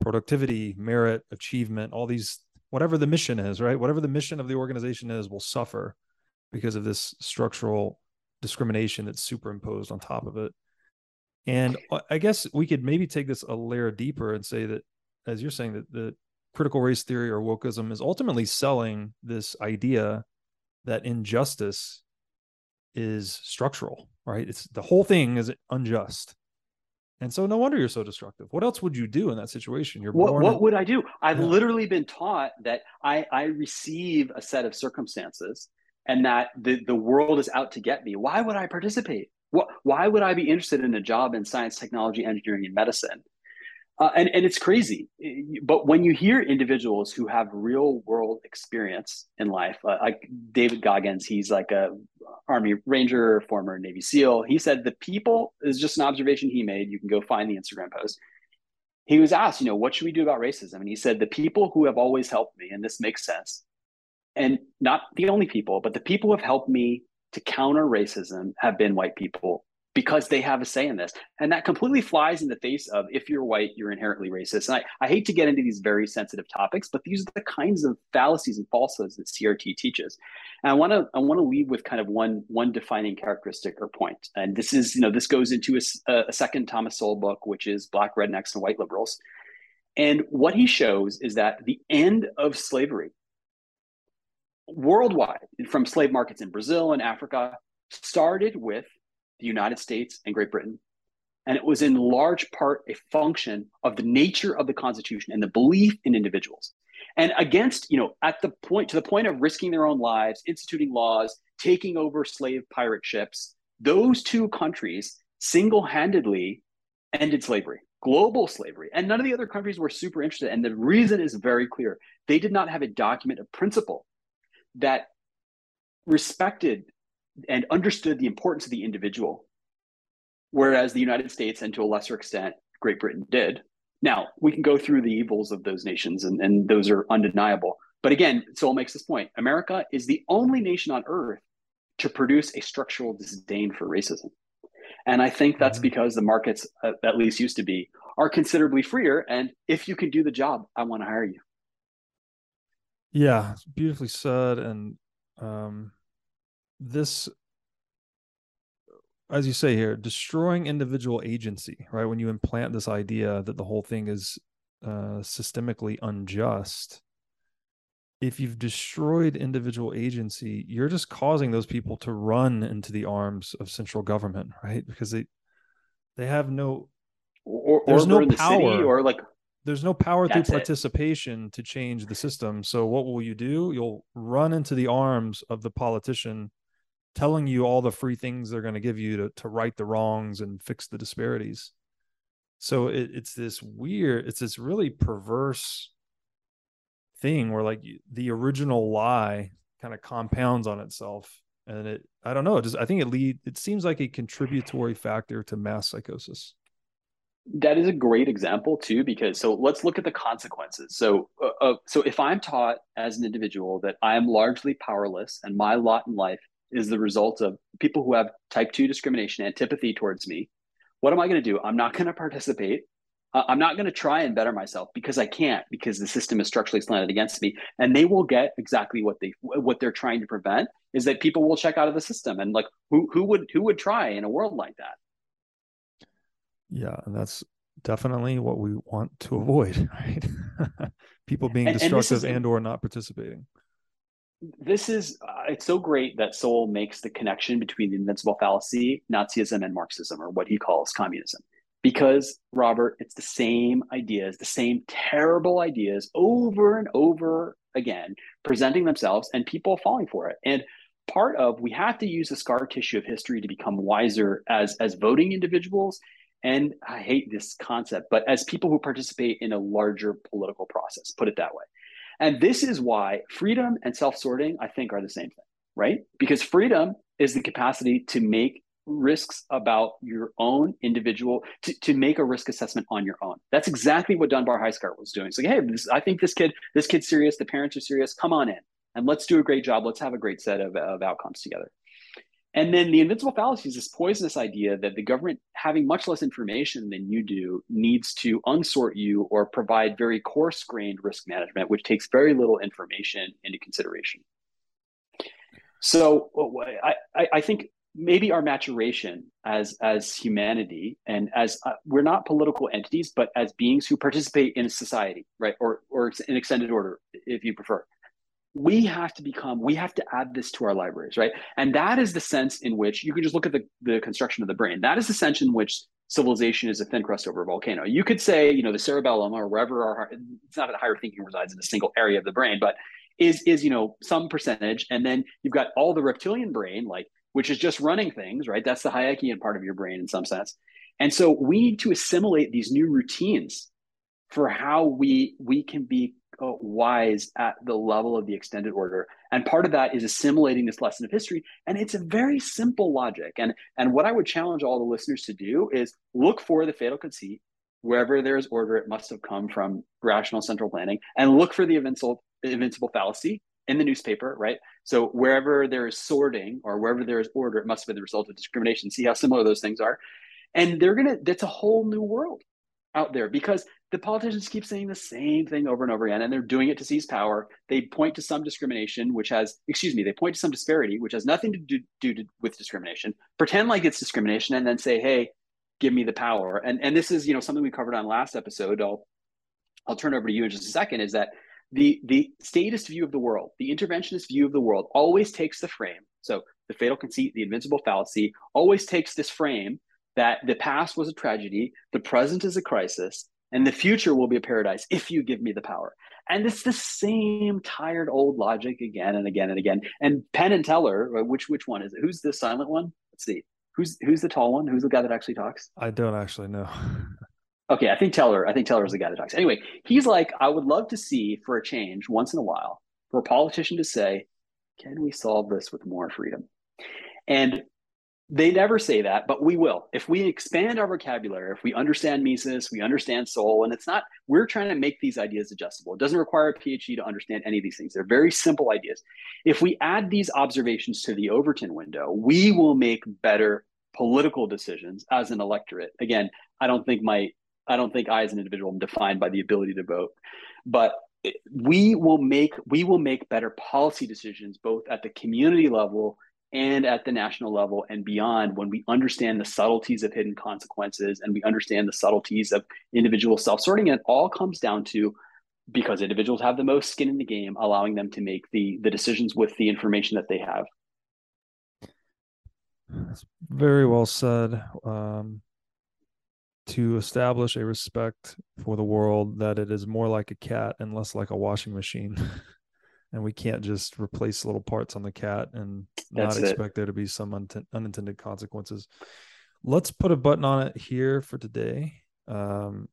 productivity, merit, achievement, all these, whatever the mission is, right? Whatever the mission of the organization is, will suffer because of this structural discrimination that's superimposed on top of it. And uh, I guess we could maybe take this a layer deeper and say that, as you're saying, that the critical race theory or wokeism is ultimately selling this idea that injustice is structural, right? It's the whole thing is unjust. And so no wonder you're so destructive. What else would you do in that situation? You're what, what in... would I do? I've yeah. literally been taught that I, I receive a set of circumstances and that the, the world is out to get me, why would I participate? What, why would I be interested in a job in science, technology, engineering, and medicine? Uh, and, and it's crazy. But when you hear individuals who have real world experience in life, uh, like David Goggins, he's like a Army Ranger, former Navy SEAL. He said the people is just an observation he made. You can go find the Instagram post. He was asked, you know, what should we do about racism? And he said, the people who have always helped me, and this makes sense, and not the only people, but the people who have helped me to counter racism have been white people because they have a say in this. And that completely flies in the face of if you're white, you're inherently racist. And I, I hate to get into these very sensitive topics, but these are the kinds of fallacies and falsehoods that CRT teaches. And I want to I want to leave with kind of one one defining characteristic or point. And this is, you know, this goes into a, a second Thomas Sowell book, which is Black Rednecks and White Liberals. And what he shows is that the end of slavery worldwide from slave markets in Brazil and Africa started with the United States and Great Britain. And it was in large part a function of the nature of the Constitution and the belief in individuals. and against you know at the point to the point of risking their own lives instituting laws taking over slave pirate ships those two countries single-handedly ended slavery global slavery and none of the other countries were super interested and the reason is very clear they did not have a document of principle that respected and understood the importance of the individual whereas the united states and to a lesser extent great britain did now, we can go through the evils of those nations, and, and those are undeniable. But again, Sowell makes this point America is the only nation on earth to produce a structural disdain for racism. And I think that's mm-hmm. because the markets, uh, at least used to be, are considerably freer. And if you can do the job, I want to hire you. Yeah, beautifully said. And um, this as you say here, destroying individual agency, right? When you implant this idea that the whole thing is uh, systemically unjust, if you've destroyed individual agency, you're just causing those people to run into the arms of central government, right? Because they they have no or, or there's no power the or like there's no power through participation it. to change the system. So what will you do? You'll run into the arms of the politician telling you all the free things they're going to give you to, to right the wrongs and fix the disparities. So it, it's this weird, it's this really perverse thing where like the original lie kind of compounds on itself. And it, I don't know, it just, I think it lead, it seems like a contributory factor to mass psychosis. That is a great example too, because so let's look at the consequences. So, uh, uh, so if I'm taught as an individual that I am largely powerless and my lot in life is the result of people who have type 2 discrimination, antipathy towards me. What am I going to do? I'm not going to participate. Uh, I'm not going to try and better myself because I can't because the system is structurally slanted against me and they will get exactly what they what they're trying to prevent is that people will check out of the system and like who who would who would try in a world like that yeah and that's definitely what we want to avoid <laughs> right people being and, destructive and, and or not participating this is uh, it's so great that Sowell makes the connection between the invincible fallacy, Nazism, and Marxism, or what he calls communism. Because Robert, it's the same ideas, the same terrible ideas over and over again, presenting themselves and people falling for it. And part of we have to use the scar tissue of history to become wiser as as voting individuals. And I hate this concept, but as people who participate in a larger political process, put it that way. And this is why freedom and self sorting, I think, are the same thing, right? Because freedom is the capacity to make risks about your own individual to, to make a risk assessment on your own. That's exactly what dunbar highscart was doing. So like, hey this, i think this kid this kid's serious. The parents are serious. Come on in and let's do a great job. Let's have a great set of, of outcomes together and then the invincible fallacy is this poisonous idea that the government, having much less information than you do, needs to unsort you or provide very coarse grained risk management, which takes very little information into consideration. So I, I think maybe our maturation as as humanity and as uh, we're not political entities, but as beings who participate in society, right, or or an extended order, if you prefer we have to become we have to add this to our libraries right? And that is the sense in which you can just look at the, the construction of the brain. That is the sense in which civilization is a thin crust over a volcano. You could say you know the cerebellum or wherever our it's not that higher thinking resides in a single area of the brain but is is you know some percentage. And then you've got all the reptilian brain like which is just running things right? That's the hayekian part of your brain in some sense. And so we need to assimilate these new routines for how we we can be wise at the level of the extended order. And part of that is assimilating this lesson of history. And it's a very simple logic. And, and what I would challenge all the listeners to do is look for the fatal conceit. Wherever there is order, it must have come from rational central planning, and look for the invincible, invincible fallacy in the newspaper, right? So wherever there is sorting or wherever there is order, it must have been the result of discrimination. See how similar those things are. And they're gonna, that's a whole new world out there because the politicians keep saying the same thing over and over again and they're doing it to seize power. They point to some discrimination which has excuse me they point to some disparity which has nothing to do, do to, with discrimination. Pretend like it's discrimination and then say hey give me the power. And and this is you know something we covered on last episode. I'll i'll turn over to you in just a second is that the the statist view of the world the interventionist view of the world always takes the frame. So the fatal conceit the invincible fallacy always takes this frame that the past was a tragedy, the present is a crisis, and the future will be a paradise if you give me the power. And it's the same tired old logic again and again and again. And Penn and Teller, uh, which which one is it? Who's the silent one? Let's see. Who's who's the tall one? Who's the guy that actually talks? I don't actually know. okay, I think Teller. I think Teller is the guy that talks. Anyway, he's like, I would love to see for a change once in a while for a politician to say, "Can we solve this with more freedom?" And they never say that, but we will. If we expand our vocabulary, if we understand Mises, we understand Sowell, and it's not, we're trying to make these ideas adjustable. It doesn't require a PhD to understand any of these things. They're very simple ideas. If we add these observations to the Overton window, we will make better political decisions as an electorate. Again, I don't think my, I don't think I as an individual am defined by the ability to vote, but we will make, we will make better policy decisions both at the community level and at the national level and beyond when we understand the subtleties of hidden consequences and we understand the subtleties of individual self-sorting it all comes down to because individuals have the most skin in the game allowing them to make the the decisions with the information that they have. That's very well said um, to establish a respect for the world that it is more like a cat and less like a washing machine <laughs> and we can't just replace little parts on the cat and That's not expect it. there to be some un- unintended consequences. Let's put a button on it here for today. Um,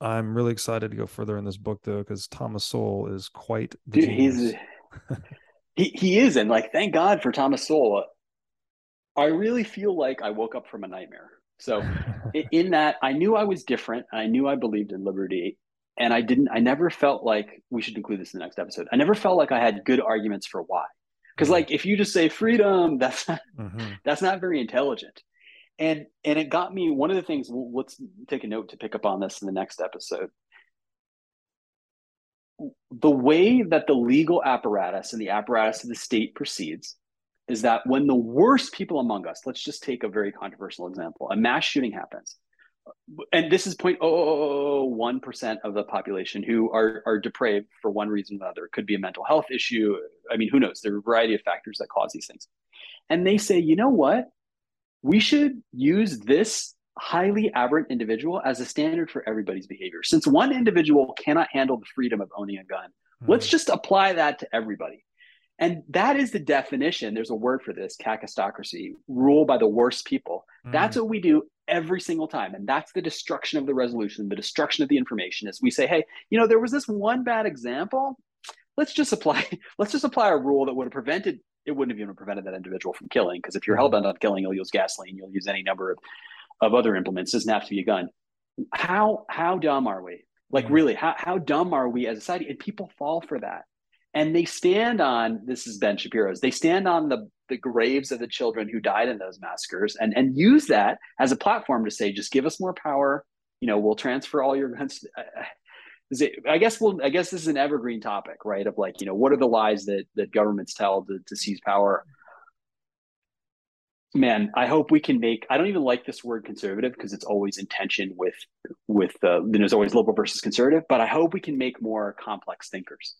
I'm really excited to go further in this book though, because Thomas Sowell is quite Dude, he's <laughs> he he is, and like thank God for Thomas Sowell. I really feel like I woke up from a nightmare. So <laughs> in that I knew I was different. I knew I believed in liberty and I didn't. I never felt like we should include this in the next episode. I never felt like I had good arguments for why. Because mm-hmm. like if you just say freedom, <laughs> that's not, mm-hmm. that's not very intelligent. And and it got me. One of the things. Let's take a note to pick up on this in the next episode. The way that the legal apparatus and the apparatus of the state proceeds is that when the worst people among us, let's just take a very controversial example, a mass shooting happens and this is 0.001% of the population who are, are depraved for one reason or another. It could be a mental health issue. I mean, who knows? There are a variety of factors that cause these things. And they say, you know what? We should use this highly aberrant individual as a standard for everybody's behavior. Since one individual cannot handle the freedom of owning a gun, mm-hmm. let's just apply that to everybody. And that is the definition. There's a word for this kakistocracy, rule by the worst people. Mm. That's what we do every single time. And that's the destruction of the resolution, the destruction of the information is we say, hey, you know, there was this one bad example. Let's just apply, <laughs> let's just apply a rule that would have prevented, it wouldn't have even prevented that individual from killing. Because if you're mm-hmm. hell bent on killing, you'll use gasoline, you'll use any number of, of other implements. It doesn't have to be a gun. How how dumb are we? Like mm-hmm. really, how how dumb are we as a society? And people fall for that and they stand on this is ben shapiro's they stand on the the graves of the children who died in those massacres and and use that as a platform to say just give us more power you know we'll transfer all your guns <laughs> I guess well, I guess this is an evergreen topic, right? Of like, you know, what are the lies that that governments tell to, to seize power? Man, I hope we can make. I don't even like this word conservative because it's always in tension with with uh, there's always liberal versus conservative. But I hope we can make more complex thinkers.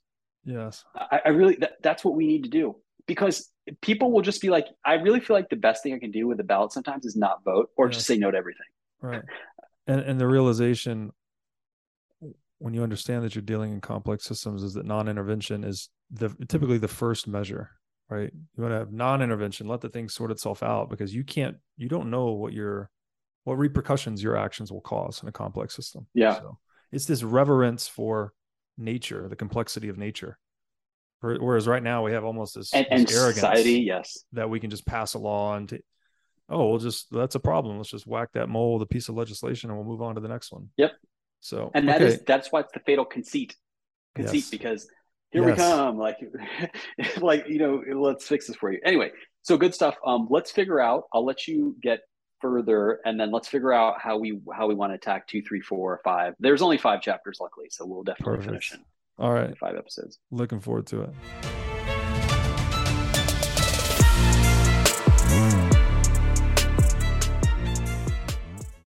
Yes. I, I really, that, that's what we need to do because people will just be like, I really feel like the best thing I can do with a ballot sometimes is not vote or just say no to everything. Right. And, and the realization when you understand that you're dealing in complex systems is that non-intervention is the typically the first measure right you want to have non-intervention let the thing sort itself out because you can't you don't know what your what repercussions your actions will cause in a complex system yeah so it's this reverence for nature, the complexity of nature. Whereas right now we have almost this, and, this and arrogance society, yes, that we can just pass a law and to, oh, we'll just that's a problem. Let's just whack that mole with a piece of legislation and we'll move on to the next one. Yep. So and that okay. is that's why it's the fatal conceit, conceit yes. because here yes. we come, like <laughs> like you know, let's fix this for you. Anyway, so good stuff. Um, let's figure out. I'll let you get further and then let's figure out how we how we want to attack two three four five. There's only five chapters luckily so we'll definitely Perfect. finish in all right. five episodes. Looking forward to it